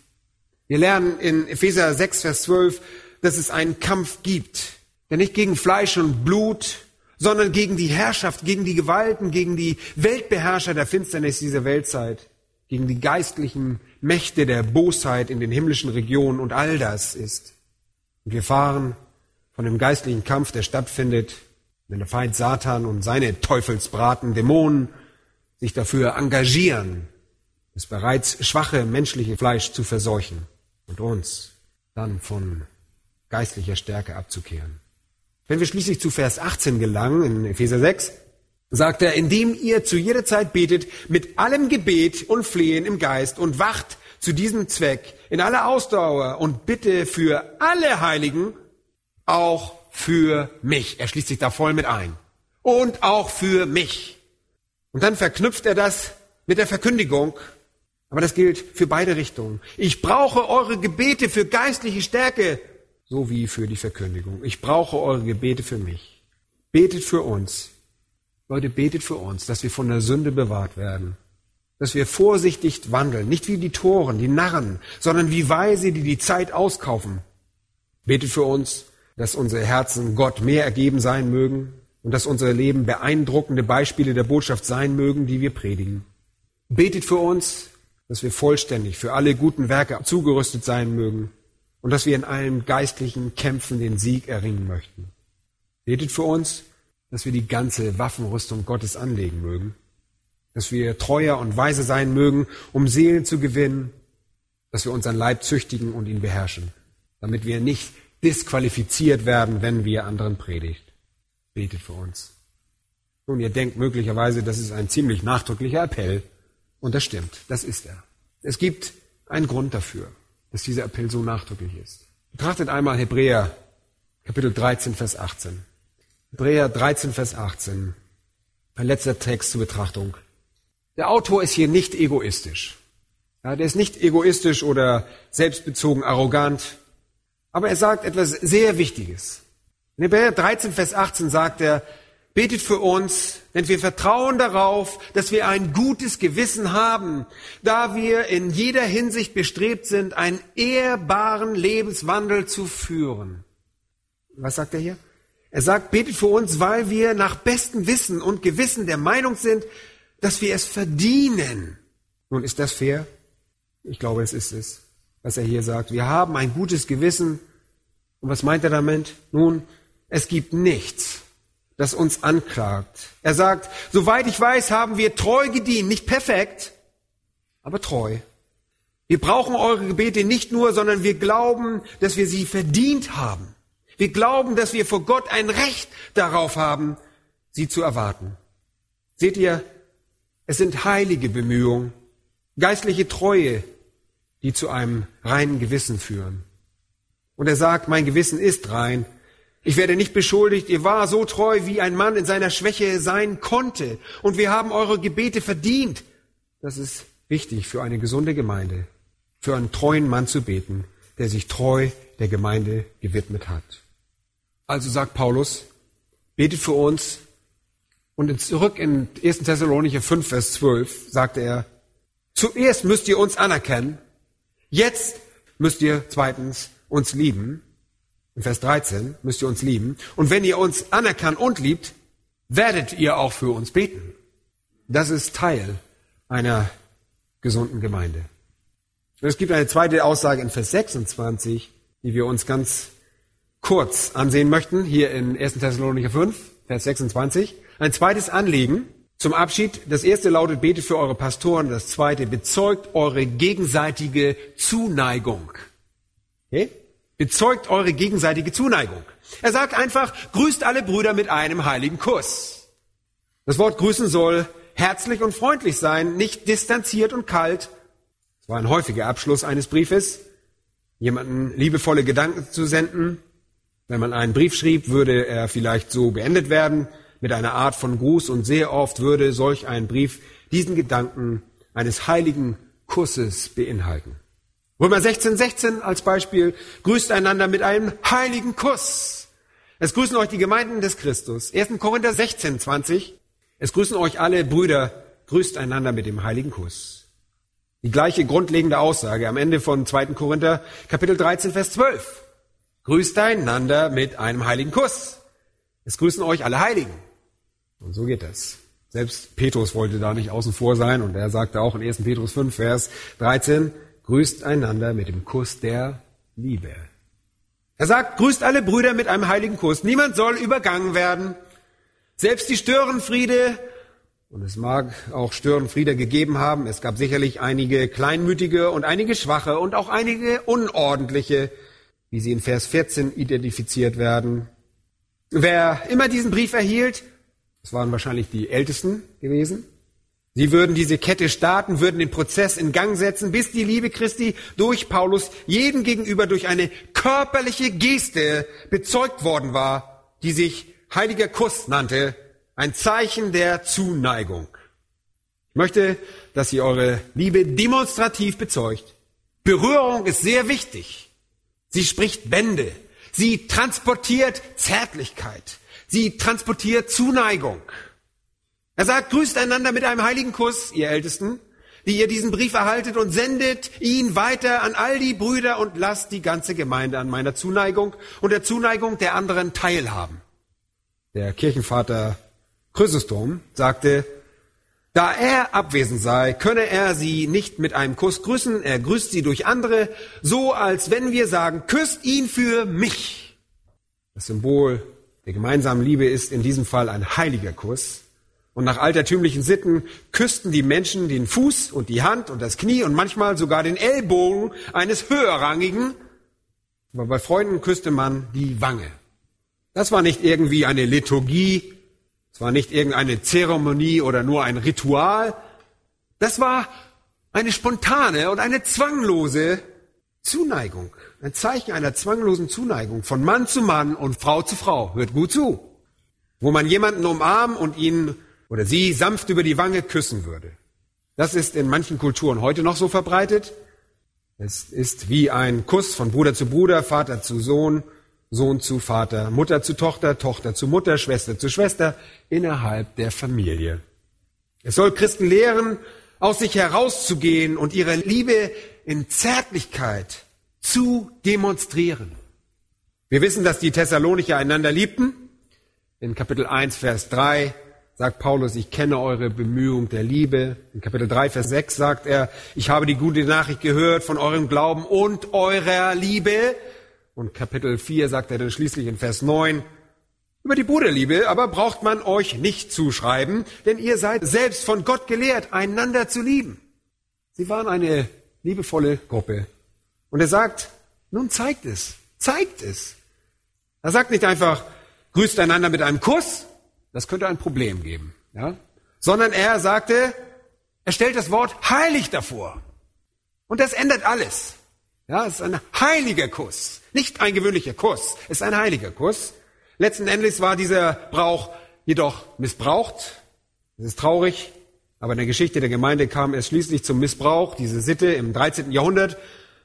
Wir lernen in Epheser 6, Vers 12, dass es einen Kampf gibt, der nicht gegen Fleisch und Blut, sondern gegen die Herrschaft, gegen die Gewalten, gegen die Weltbeherrscher der Finsternis dieser Weltzeit, gegen die geistlichen Mächte der Bosheit in den himmlischen Regionen und all das ist. Und wir fahren von dem geistlichen Kampf, der stattfindet, wenn der Feind Satan und seine Teufelsbraten, Dämonen sich dafür engagieren, das bereits schwache menschliche Fleisch zu verseuchen und uns dann von geistlicher Stärke abzukehren. Wenn wir schließlich zu Vers 18 gelangen, in Epheser 6, sagt er, indem ihr zu jeder Zeit betet, mit allem Gebet und Flehen im Geist und wacht zu diesem Zweck in aller Ausdauer und bitte für alle Heiligen, auch für mich. Er schließt sich da voll mit ein. Und auch für mich. Und dann verknüpft er das mit der Verkündigung. Aber das gilt für beide Richtungen. Ich brauche eure Gebete für geistliche Stärke, so wie für die Verkündigung. Ich brauche eure Gebete für mich. Betet für uns. Leute, betet für uns, dass wir von der Sünde bewahrt werden. Dass wir vorsichtig wandeln, nicht wie die Toren, die Narren, sondern wie Weise, die die Zeit auskaufen. Betet für uns, dass unsere Herzen Gott mehr ergeben sein mögen und dass unser Leben beeindruckende Beispiele der Botschaft sein mögen, die wir predigen. Betet für uns, dass wir vollständig für alle guten Werke zugerüstet sein mögen und dass wir in allen geistlichen Kämpfen den Sieg erringen möchten. Betet für uns, dass wir die ganze Waffenrüstung Gottes anlegen mögen, dass wir treuer und weise sein mögen, um Seelen zu gewinnen, dass wir unseren Leib züchtigen und ihn beherrschen, damit wir nicht disqualifiziert werden, wenn wir anderen predigt. Betet für uns. Nun, ihr denkt möglicherweise, das ist ein ziemlich nachdrücklicher Appell. Und das stimmt, das ist er. Es gibt einen Grund dafür, dass dieser Appell so nachdrücklich ist. Betrachtet einmal Hebräer Kapitel 13, Vers 18. Hebräer 13, Vers 18. Ein letzter Text zur Betrachtung. Der Autor ist hier nicht egoistisch. Ja, der ist nicht egoistisch oder selbstbezogen arrogant. Aber er sagt etwas sehr Wichtiges. In Hebräer 13, Vers 18 sagt er, betet für uns, denn wir vertrauen darauf, dass wir ein gutes Gewissen haben, da wir in jeder Hinsicht bestrebt sind, einen ehrbaren Lebenswandel zu führen. Was sagt er hier? Er sagt, betet für uns, weil wir nach bestem Wissen und Gewissen der Meinung sind, dass wir es verdienen. Nun, ist das fair? Ich glaube, es ist es was er hier sagt. Wir haben ein gutes Gewissen. Und was meint er damit? Nun, es gibt nichts, das uns anklagt. Er sagt, soweit ich weiß, haben wir treu gedient, nicht perfekt, aber treu. Wir brauchen eure Gebete nicht nur, sondern wir glauben, dass wir sie verdient haben. Wir glauben, dass wir vor Gott ein Recht darauf haben, sie zu erwarten. Seht ihr, es sind heilige Bemühungen, geistliche Treue, die zu einem reinen Gewissen führen. Und er sagt, mein Gewissen ist rein. Ich werde nicht beschuldigt, ihr war so treu, wie ein Mann in seiner Schwäche sein konnte. Und wir haben eure Gebete verdient. Das ist wichtig für eine gesunde Gemeinde, für einen treuen Mann zu beten, der sich treu der Gemeinde gewidmet hat. Also sagt Paulus, betet für uns. Und zurück in 1. Thessalonicher 5, Vers 12 sagte er, zuerst müsst ihr uns anerkennen, jetzt müsst ihr zweitens uns lieben. In Vers 13 müsst ihr uns lieben. Und wenn ihr uns anerkannt und liebt, werdet ihr auch für uns beten. Das ist Teil einer gesunden Gemeinde. Und es gibt eine zweite Aussage in Vers 26, die wir uns ganz kurz ansehen möchten, hier in 1. Thessalonicher 5, Vers 26. Ein zweites Anliegen zum Abschied. Das erste lautet, betet für eure Pastoren. Das zweite, bezeugt eure gegenseitige Zuneigung. Okay? Bezeugt eure gegenseitige Zuneigung. Er sagt einfach, grüßt alle Brüder mit einem heiligen Kuss. Das Wort grüßen soll herzlich und freundlich sein, nicht distanziert und kalt. Das war ein häufiger Abschluss eines Briefes, jemanden liebevolle Gedanken zu senden, wenn man einen Brief schrieb, würde er vielleicht so beendet werden, mit einer Art von Gruß und sehr oft würde solch ein Brief diesen Gedanken eines heiligen Kusses beinhalten. Römer 16, 16 als Beispiel, grüßt einander mit einem heiligen Kuss. Es grüßen euch die Gemeinden des Christus. 1. Korinther 16, 20. Es grüßen euch alle Brüder, grüßt einander mit dem heiligen Kuss. Die gleiche grundlegende Aussage am Ende von 2. Korinther Kapitel 13, Vers 12. Grüßt einander mit einem heiligen Kuss. Es grüßen euch alle Heiligen. Und so geht das. Selbst Petrus wollte da nicht außen vor sein und er sagte auch in 1. Petrus 5, Vers 13, grüßt einander mit dem Kuss der Liebe. Er sagt, grüßt alle Brüder mit einem heiligen Kuss. Niemand soll übergangen werden. Selbst die Störenfriede, und es mag auch Störenfriede gegeben haben, es gab sicherlich einige kleinmütige und einige schwache und auch einige unordentliche, wie sie in Vers 14 identifiziert werden. Wer immer diesen Brief erhielt, das waren wahrscheinlich die Ältesten gewesen, sie würden diese Kette starten, würden den Prozess in Gang setzen, bis die Liebe Christi durch Paulus jedem gegenüber durch eine körperliche Geste bezeugt worden war, die sich heiliger Kuss nannte, ein Zeichen der Zuneigung. Ich möchte, dass ihr eure Liebe demonstrativ bezeugt. Berührung ist sehr wichtig. Sie spricht Bände. Sie transportiert Zärtlichkeit. Sie transportiert Zuneigung. Er sagt, grüßt einander mit einem heiligen Kuss, ihr Ältesten, die ihr diesen Brief erhaltet und sendet ihn weiter an all die Brüder und lasst die ganze Gemeinde an meiner Zuneigung und der Zuneigung der anderen teilhaben. Der Kirchenvater Chrysostom sagte, da er abwesend sei, könne er sie nicht mit einem Kuss grüßen, er grüßt sie durch andere, so als wenn wir sagen, küsst ihn für mich. Das Symbol der gemeinsamen Liebe ist in diesem Fall ein heiliger Kuss. Und nach altertümlichen Sitten küssten die Menschen den Fuß und die Hand und das Knie und manchmal sogar den Ellbogen eines höherrangigen. Aber bei Freunden küsste man die Wange. Das war nicht irgendwie eine Liturgie, es war nicht irgendeine Zeremonie oder nur ein Ritual. Das war eine spontane und eine zwanglose Zuneigung. Ein Zeichen einer zwanglosen Zuneigung von Mann zu Mann und Frau zu Frau. Hört gut zu. Wo man jemanden umarmen und ihn oder sie sanft über die Wange küssen würde. Das ist in manchen Kulturen heute noch so verbreitet. Es ist wie ein Kuss von Bruder zu Bruder, Vater zu Sohn Sohn zu Vater, Mutter zu Tochter, Tochter zu Mutter, Schwester zu Schwester innerhalb der Familie. Es soll Christen lehren, aus sich herauszugehen und ihre Liebe in Zärtlichkeit zu demonstrieren. Wir wissen, dass die Thessalonicher einander liebten. In Kapitel 1, Vers 3 sagt Paulus, ich kenne eure Bemühung der Liebe. In Kapitel 3, Vers 6 sagt er, ich habe die gute Nachricht gehört von eurem Glauben und eurer Liebe und Kapitel 4 sagt er dann schließlich in Vers 9, über die Bruderliebe aber braucht man euch nicht zuschreiben, denn ihr seid selbst von Gott gelehrt, einander zu lieben. Sie waren eine liebevolle Gruppe. Und er sagt, nun zeigt es, zeigt es. Er sagt nicht einfach, grüßt einander mit einem Kuss, das könnte ein Problem geben, ja? Sondern er sagte, er stellt das Wort heilig davor. Und das ändert alles. Ja, es ist ein heiliger Kuss. Nicht ein gewöhnlicher Kuss. Es ist ein heiliger Kuss. Letzten Endes war dieser Brauch jedoch missbraucht. Das ist traurig. Aber in der Geschichte der Gemeinde kam es schließlich zum Missbrauch, diese Sitte im 13. Jahrhundert,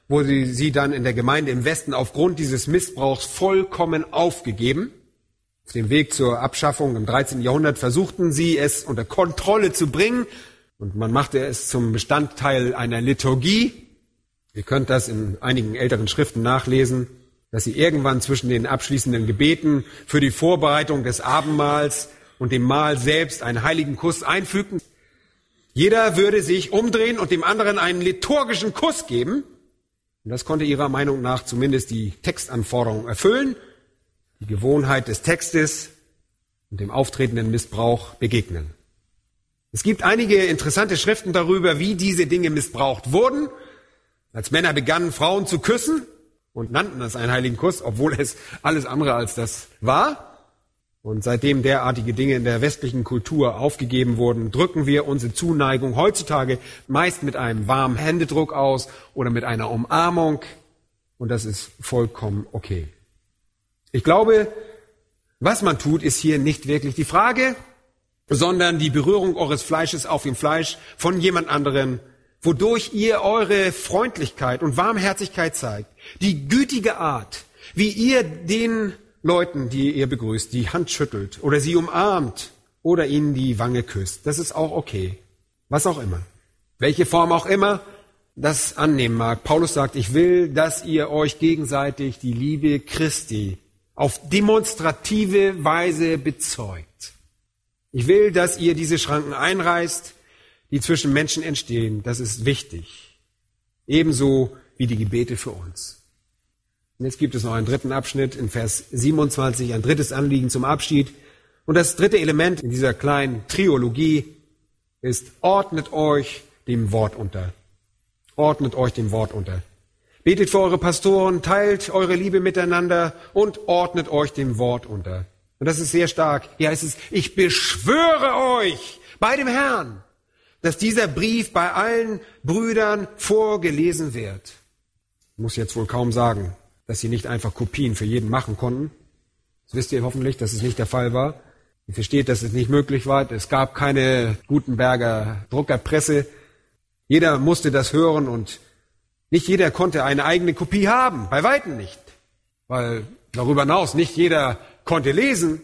wo sie, sie dann in der Gemeinde im Westen aufgrund dieses Missbrauchs vollkommen aufgegeben. Auf dem Weg zur Abschaffung im 13. Jahrhundert versuchten sie es unter Kontrolle zu bringen und man machte es zum Bestandteil einer Liturgie. Ihr könnt das in einigen älteren Schriften nachlesen, dass sie irgendwann zwischen den abschließenden Gebeten für die Vorbereitung des Abendmahls und dem Mahl selbst einen heiligen Kuss einfügten. Jeder würde sich umdrehen und dem anderen einen liturgischen Kuss geben. Und das konnte ihrer Meinung nach zumindest die Textanforderungen erfüllen, die Gewohnheit des Textes und dem auftretenden Missbrauch begegnen. Es gibt einige interessante Schriften darüber, wie diese Dinge missbraucht wurden. Als Männer begannen, Frauen zu küssen und nannten das einen heiligen Kuss, obwohl es alles andere als das war. Und seitdem derartige Dinge in der westlichen Kultur aufgegeben wurden, drücken wir unsere Zuneigung heutzutage meist mit einem warmen Händedruck aus oder mit einer Umarmung. Und das ist vollkommen okay. Ich glaube, was man tut, ist hier nicht wirklich die Frage, sondern die Berührung eures Fleisches auf dem Fleisch von jemand anderem, wodurch ihr eure Freundlichkeit und Warmherzigkeit zeigt, die gütige Art, wie ihr den Leuten, die ihr begrüßt, die Hand schüttelt oder sie umarmt oder ihnen die Wange küsst. Das ist auch okay. Was auch immer. Welche Form auch immer das annehmen mag. Paulus sagt, ich will, dass ihr euch gegenseitig die Liebe Christi auf demonstrative Weise bezeugt. Ich will, dass ihr diese Schranken einreißt, die zwischen Menschen entstehen. Das ist wichtig. Ebenso wie die Gebete für uns. Und jetzt gibt es noch einen dritten Abschnitt in Vers 27, ein drittes Anliegen zum Abschied. Und das dritte Element in dieser kleinen Triologie ist, ordnet euch dem Wort unter. Ordnet euch dem Wort unter. Betet für eure Pastoren, teilt eure Liebe miteinander und ordnet euch dem Wort unter. Und das ist sehr stark. Hier heißt es, ich beschwöre euch bei dem Herrn, dass dieser Brief bei allen Brüdern vorgelesen wird. Ich muss jetzt wohl kaum sagen, dass sie nicht einfach Kopien für jeden machen konnten. Das wisst ihr hoffentlich, dass es nicht der Fall war. Ihr versteht, dass es nicht möglich war. Es gab keine Gutenberger Druckerpresse. Jeder musste das hören und nicht jeder konnte eine eigene Kopie haben. Bei Weitem nicht. Weil darüber hinaus nicht jeder konnte lesen.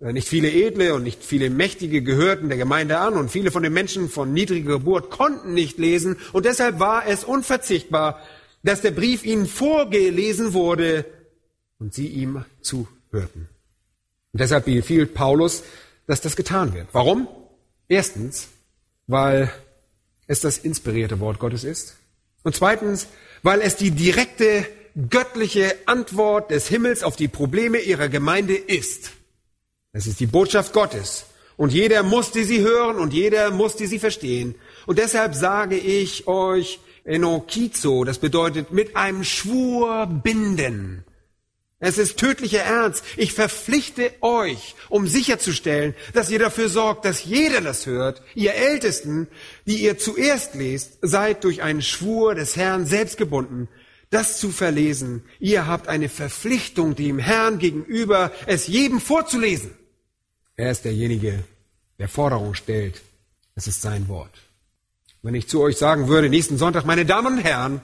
Nicht viele Edle und nicht viele Mächtige gehörten der Gemeinde an und viele von den Menschen von niedriger Geburt konnten nicht lesen und deshalb war es unverzichtbar, dass der Brief ihnen vorgelesen wurde und sie ihm zuhörten. Und deshalb befiehlt Paulus, dass das getan wird. Warum? Erstens, weil es das inspirierte Wort Gottes ist. Und zweitens, weil es die direkte göttliche Antwort des Himmels auf die Probleme ihrer Gemeinde ist. Es ist die Botschaft Gottes. Und jeder musste sie hören und jeder musste sie verstehen. Und deshalb sage ich euch, Enokizo, das bedeutet mit einem Schwur binden. Es ist tödlicher Ernst. Ich verpflichte euch, um sicherzustellen, dass ihr dafür sorgt, dass jeder das hört, ihr Ältesten, die ihr zuerst lest, seid durch einen Schwur des Herrn selbst gebunden, das zu verlesen. Ihr habt eine Verpflichtung, dem Herrn gegenüber, es jedem vorzulesen. Er ist derjenige, der Forderung stellt. Es ist sein Wort. Wenn ich zu euch sagen würde, nächsten Sonntag, meine Damen und Herren,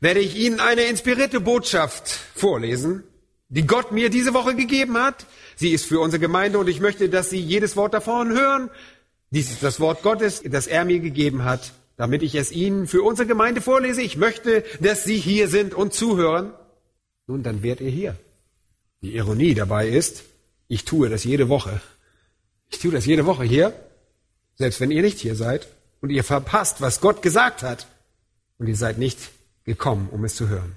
werde ich Ihnen eine inspirierte Botschaft vorlesen, die Gott mir diese Woche gegeben hat. Sie ist für unsere Gemeinde und ich möchte, dass Sie jedes Wort davon hören. Dies ist das Wort Gottes, das er mir gegeben hat, damit ich es Ihnen für unsere Gemeinde vorlese. Ich möchte, dass Sie hier sind und zuhören. Nun, dann werdet ihr hier. Die Ironie dabei ist, ich tue das jede Woche. Ich tue das jede Woche hier, selbst wenn ihr nicht hier seid und ihr verpasst, was Gott gesagt hat und ihr seid nicht gekommen, um es zu hören.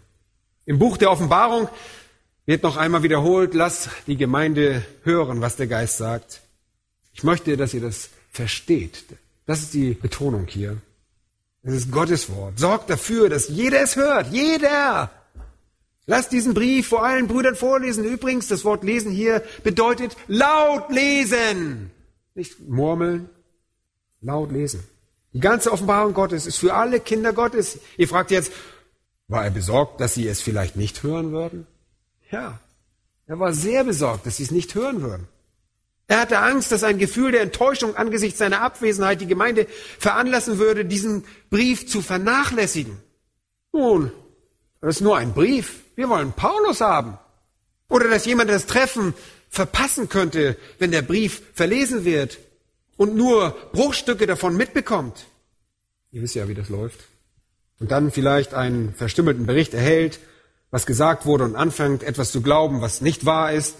Im Buch der Offenbarung wird noch einmal wiederholt, lass die Gemeinde hören, was der Geist sagt. Ich möchte, dass ihr das versteht. Das ist die Betonung hier. Es ist Gottes Wort. Sorgt dafür, dass jeder es hört. Jeder! Lasst diesen Brief vor allen Brüdern vorlesen. Übrigens, das Wort lesen hier bedeutet laut lesen. Nicht murmeln, laut lesen. Die ganze Offenbarung Gottes ist für alle Kinder Gottes. Ihr fragt jetzt, war er besorgt, dass sie es vielleicht nicht hören würden? Ja, er war sehr besorgt, dass sie es nicht hören würden. Er hatte Angst, dass ein Gefühl der Enttäuschung angesichts seiner Abwesenheit die Gemeinde veranlassen würde, diesen Brief zu vernachlässigen. Nun, das ist nur ein Brief. Wir wollen Paulus haben. Oder dass jemand das Treffen verpassen könnte, wenn der Brief verlesen wird und nur Bruchstücke davon mitbekommt. Ihr wisst ja, wie das läuft. Und dann vielleicht einen verstümmelten Bericht erhält, was gesagt wurde und anfängt, etwas zu glauben, was nicht wahr ist.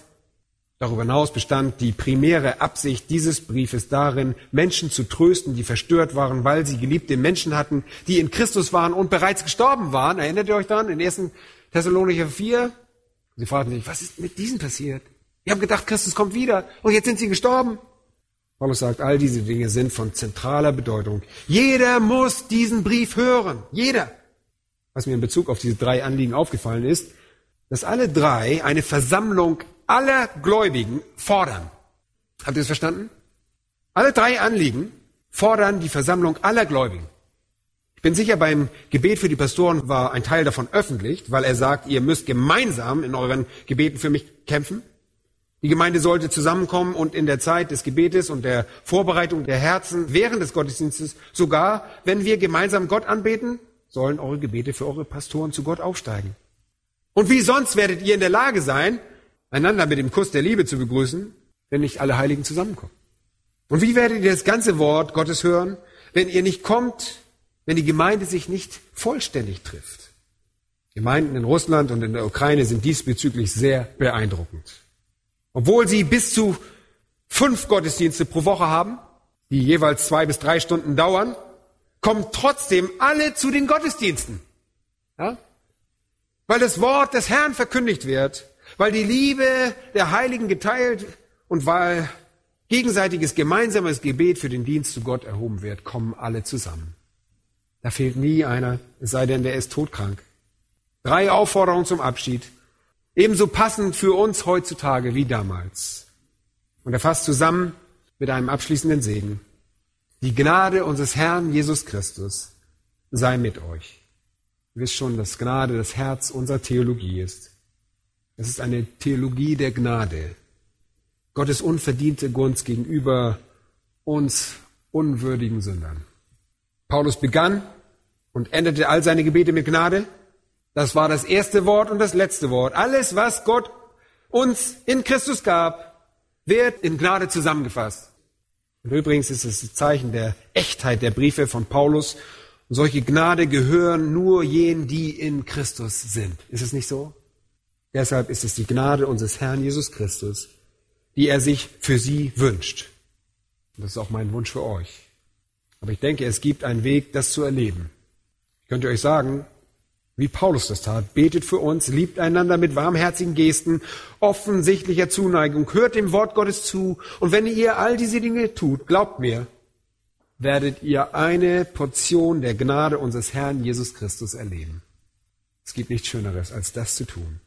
Darüber hinaus bestand die primäre Absicht dieses Briefes darin, Menschen zu trösten, die verstört waren, weil sie geliebte Menschen hatten, die in Christus waren und bereits gestorben waren. Erinnert ihr euch daran in 1. Thessalonicher 4? Sie fragten sich, was ist mit diesen passiert? Wir haben gedacht, Christus kommt wieder und jetzt sind sie gestorben. Paulus sagt, all diese Dinge sind von zentraler Bedeutung. Jeder muss diesen Brief hören. Jeder. Was mir in Bezug auf diese drei Anliegen aufgefallen ist, dass alle drei eine Versammlung aller Gläubigen fordern. Habt ihr das verstanden? Alle drei Anliegen fordern die Versammlung aller Gläubigen. Ich bin sicher, beim Gebet für die Pastoren war ein Teil davon öffentlich, weil er sagt, ihr müsst gemeinsam in euren Gebeten für mich kämpfen. Die Gemeinde sollte zusammenkommen und in der Zeit des Gebetes und der Vorbereitung der Herzen während des Gottesdienstes, sogar wenn wir gemeinsam Gott anbeten, sollen eure Gebete für eure Pastoren zu Gott aufsteigen. Und wie sonst werdet ihr in der Lage sein, einander mit dem Kuss der Liebe zu begrüßen, wenn nicht alle Heiligen zusammenkommen? Und wie werdet ihr das ganze Wort Gottes hören, wenn ihr nicht kommt, wenn die Gemeinde sich nicht vollständig trifft? Gemeinden in Russland und in der Ukraine sind diesbezüglich sehr beeindruckend. Obwohl sie bis zu fünf Gottesdienste pro Woche haben, die jeweils zwei bis drei Stunden dauern, kommen trotzdem alle zu den Gottesdiensten. Ja? Weil das Wort des Herrn verkündigt wird weil die Liebe der Heiligen geteilt und weil gegenseitiges gemeinsames Gebet für den Dienst zu Gott erhoben wird, kommen alle zusammen. Da fehlt nie einer, es sei denn, der ist todkrank. Drei Aufforderungen zum Abschied, ebenso passend für uns heutzutage wie damals. Und er fasst zusammen mit einem abschließenden Segen. Die Gnade unseres Herrn Jesus Christus sei mit euch. Ihr wisst schon, dass Gnade das Herz unserer Theologie ist. Es ist eine Theologie der Gnade. Gottes unverdiente Gunst gegenüber uns unwürdigen Sündern. Paulus begann und endete all seine Gebete mit Gnade. Das war das erste Wort und das letzte Wort. Alles, was Gott uns in Christus gab, wird in Gnade zusammengefasst. Und übrigens ist es das Zeichen der Echtheit der Briefe von Paulus. Und solche Gnade gehören nur jenen, die in Christus sind. Ist es nicht so? Deshalb ist es die Gnade unseres Herrn Jesus Christus, die er sich für sie wünscht. Und das ist auch mein Wunsch für euch. Aber ich denke, es gibt einen Weg, das zu erleben. Ich könnte euch sagen, wie Paulus das tat, betet für uns, liebt einander mit warmherzigen Gesten, offensichtlicher Zuneigung, hört dem Wort Gottes zu, und wenn ihr all diese Dinge tut, glaubt mir, werdet ihr eine Portion der Gnade unseres Herrn Jesus Christus erleben. Es gibt nichts Schöneres, als das zu tun.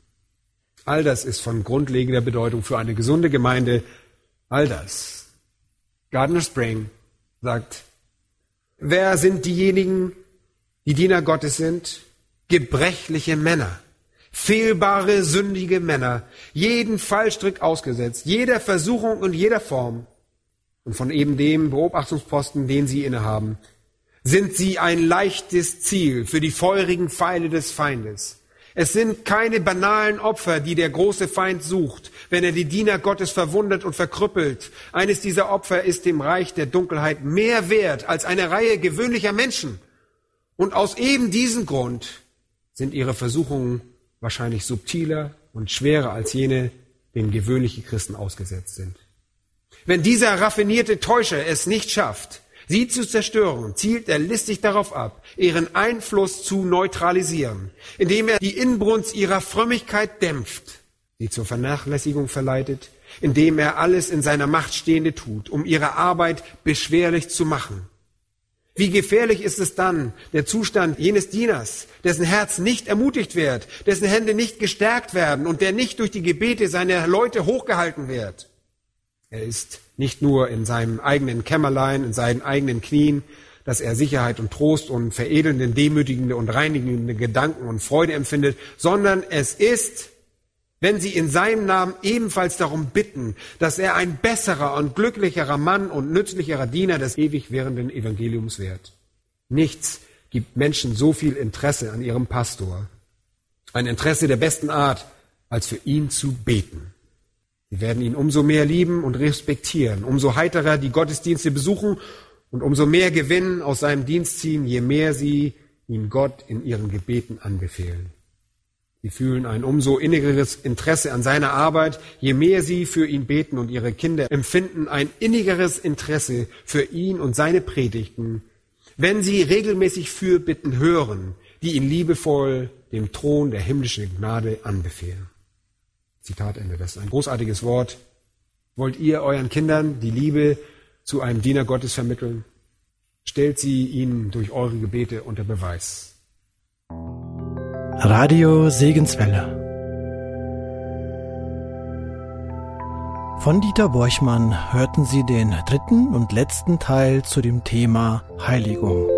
All das ist von grundlegender Bedeutung für eine gesunde Gemeinde. All das. Gardner Spring sagt, wer sind diejenigen, die Diener Gottes sind? Gebrechliche Männer, fehlbare, sündige Männer, jeden Fallstrick ausgesetzt, jeder Versuchung und jeder Form. Und von eben dem Beobachtungsposten, den sie innehaben, sind sie ein leichtes Ziel für die feurigen Pfeile des Feindes. Es sind keine banalen Opfer, die der große Feind sucht, wenn er die Diener Gottes verwundet und verkrüppelt. Eines dieser Opfer ist dem Reich der Dunkelheit mehr wert als eine Reihe gewöhnlicher Menschen. Und aus eben diesem Grund sind ihre Versuchungen wahrscheinlich subtiler und schwerer als jene, denen gewöhnliche Christen ausgesetzt sind. Wenn dieser raffinierte Täuscher es nicht schafft, Sie zu zerstören, zielt er listig darauf ab, ihren Einfluss zu neutralisieren, indem er die Inbrunst ihrer Frömmigkeit dämpft, sie zur Vernachlässigung verleitet, indem er alles in seiner Macht Stehende tut, um ihre Arbeit beschwerlich zu machen. Wie gefährlich ist es dann, der Zustand jenes Dieners, dessen Herz nicht ermutigt wird, dessen Hände nicht gestärkt werden und der nicht durch die Gebete seiner Leute hochgehalten wird. Er ist nicht nur in seinem eigenen Kämmerlein, in seinen eigenen Knien, dass er Sicherheit und Trost und veredelnde, demütigende und reinigende Gedanken und Freude empfindet, sondern es ist wenn sie in seinem Namen ebenfalls darum bitten, dass er ein besserer und glücklicherer Mann und nützlicherer Diener des ewig währenden Evangeliums wird. Nichts gibt Menschen so viel Interesse an ihrem Pastor, ein Interesse der besten Art, als für ihn zu beten. Sie werden ihn umso mehr lieben und respektieren, umso heiterer die Gottesdienste besuchen und umso mehr Gewinn aus seinem Dienst ziehen, je mehr sie ihn Gott in ihren Gebeten anbefehlen. Sie fühlen ein umso innigeres Interesse an seiner Arbeit, je mehr sie für ihn beten und ihre Kinder empfinden ein innigeres Interesse für ihn und seine Predigten, wenn sie regelmäßig Fürbitten hören, die ihn liebevoll dem Thron der himmlischen Gnade anbefehlen. Zitat Ende. Das ist ein großartiges Wort. Wollt ihr euren Kindern die Liebe zu einem Diener Gottes vermitteln? Stellt sie ihnen durch eure Gebete unter Beweis. Radio Segenswelle Von Dieter Borchmann hörten Sie den dritten und letzten Teil zu dem Thema Heiligung.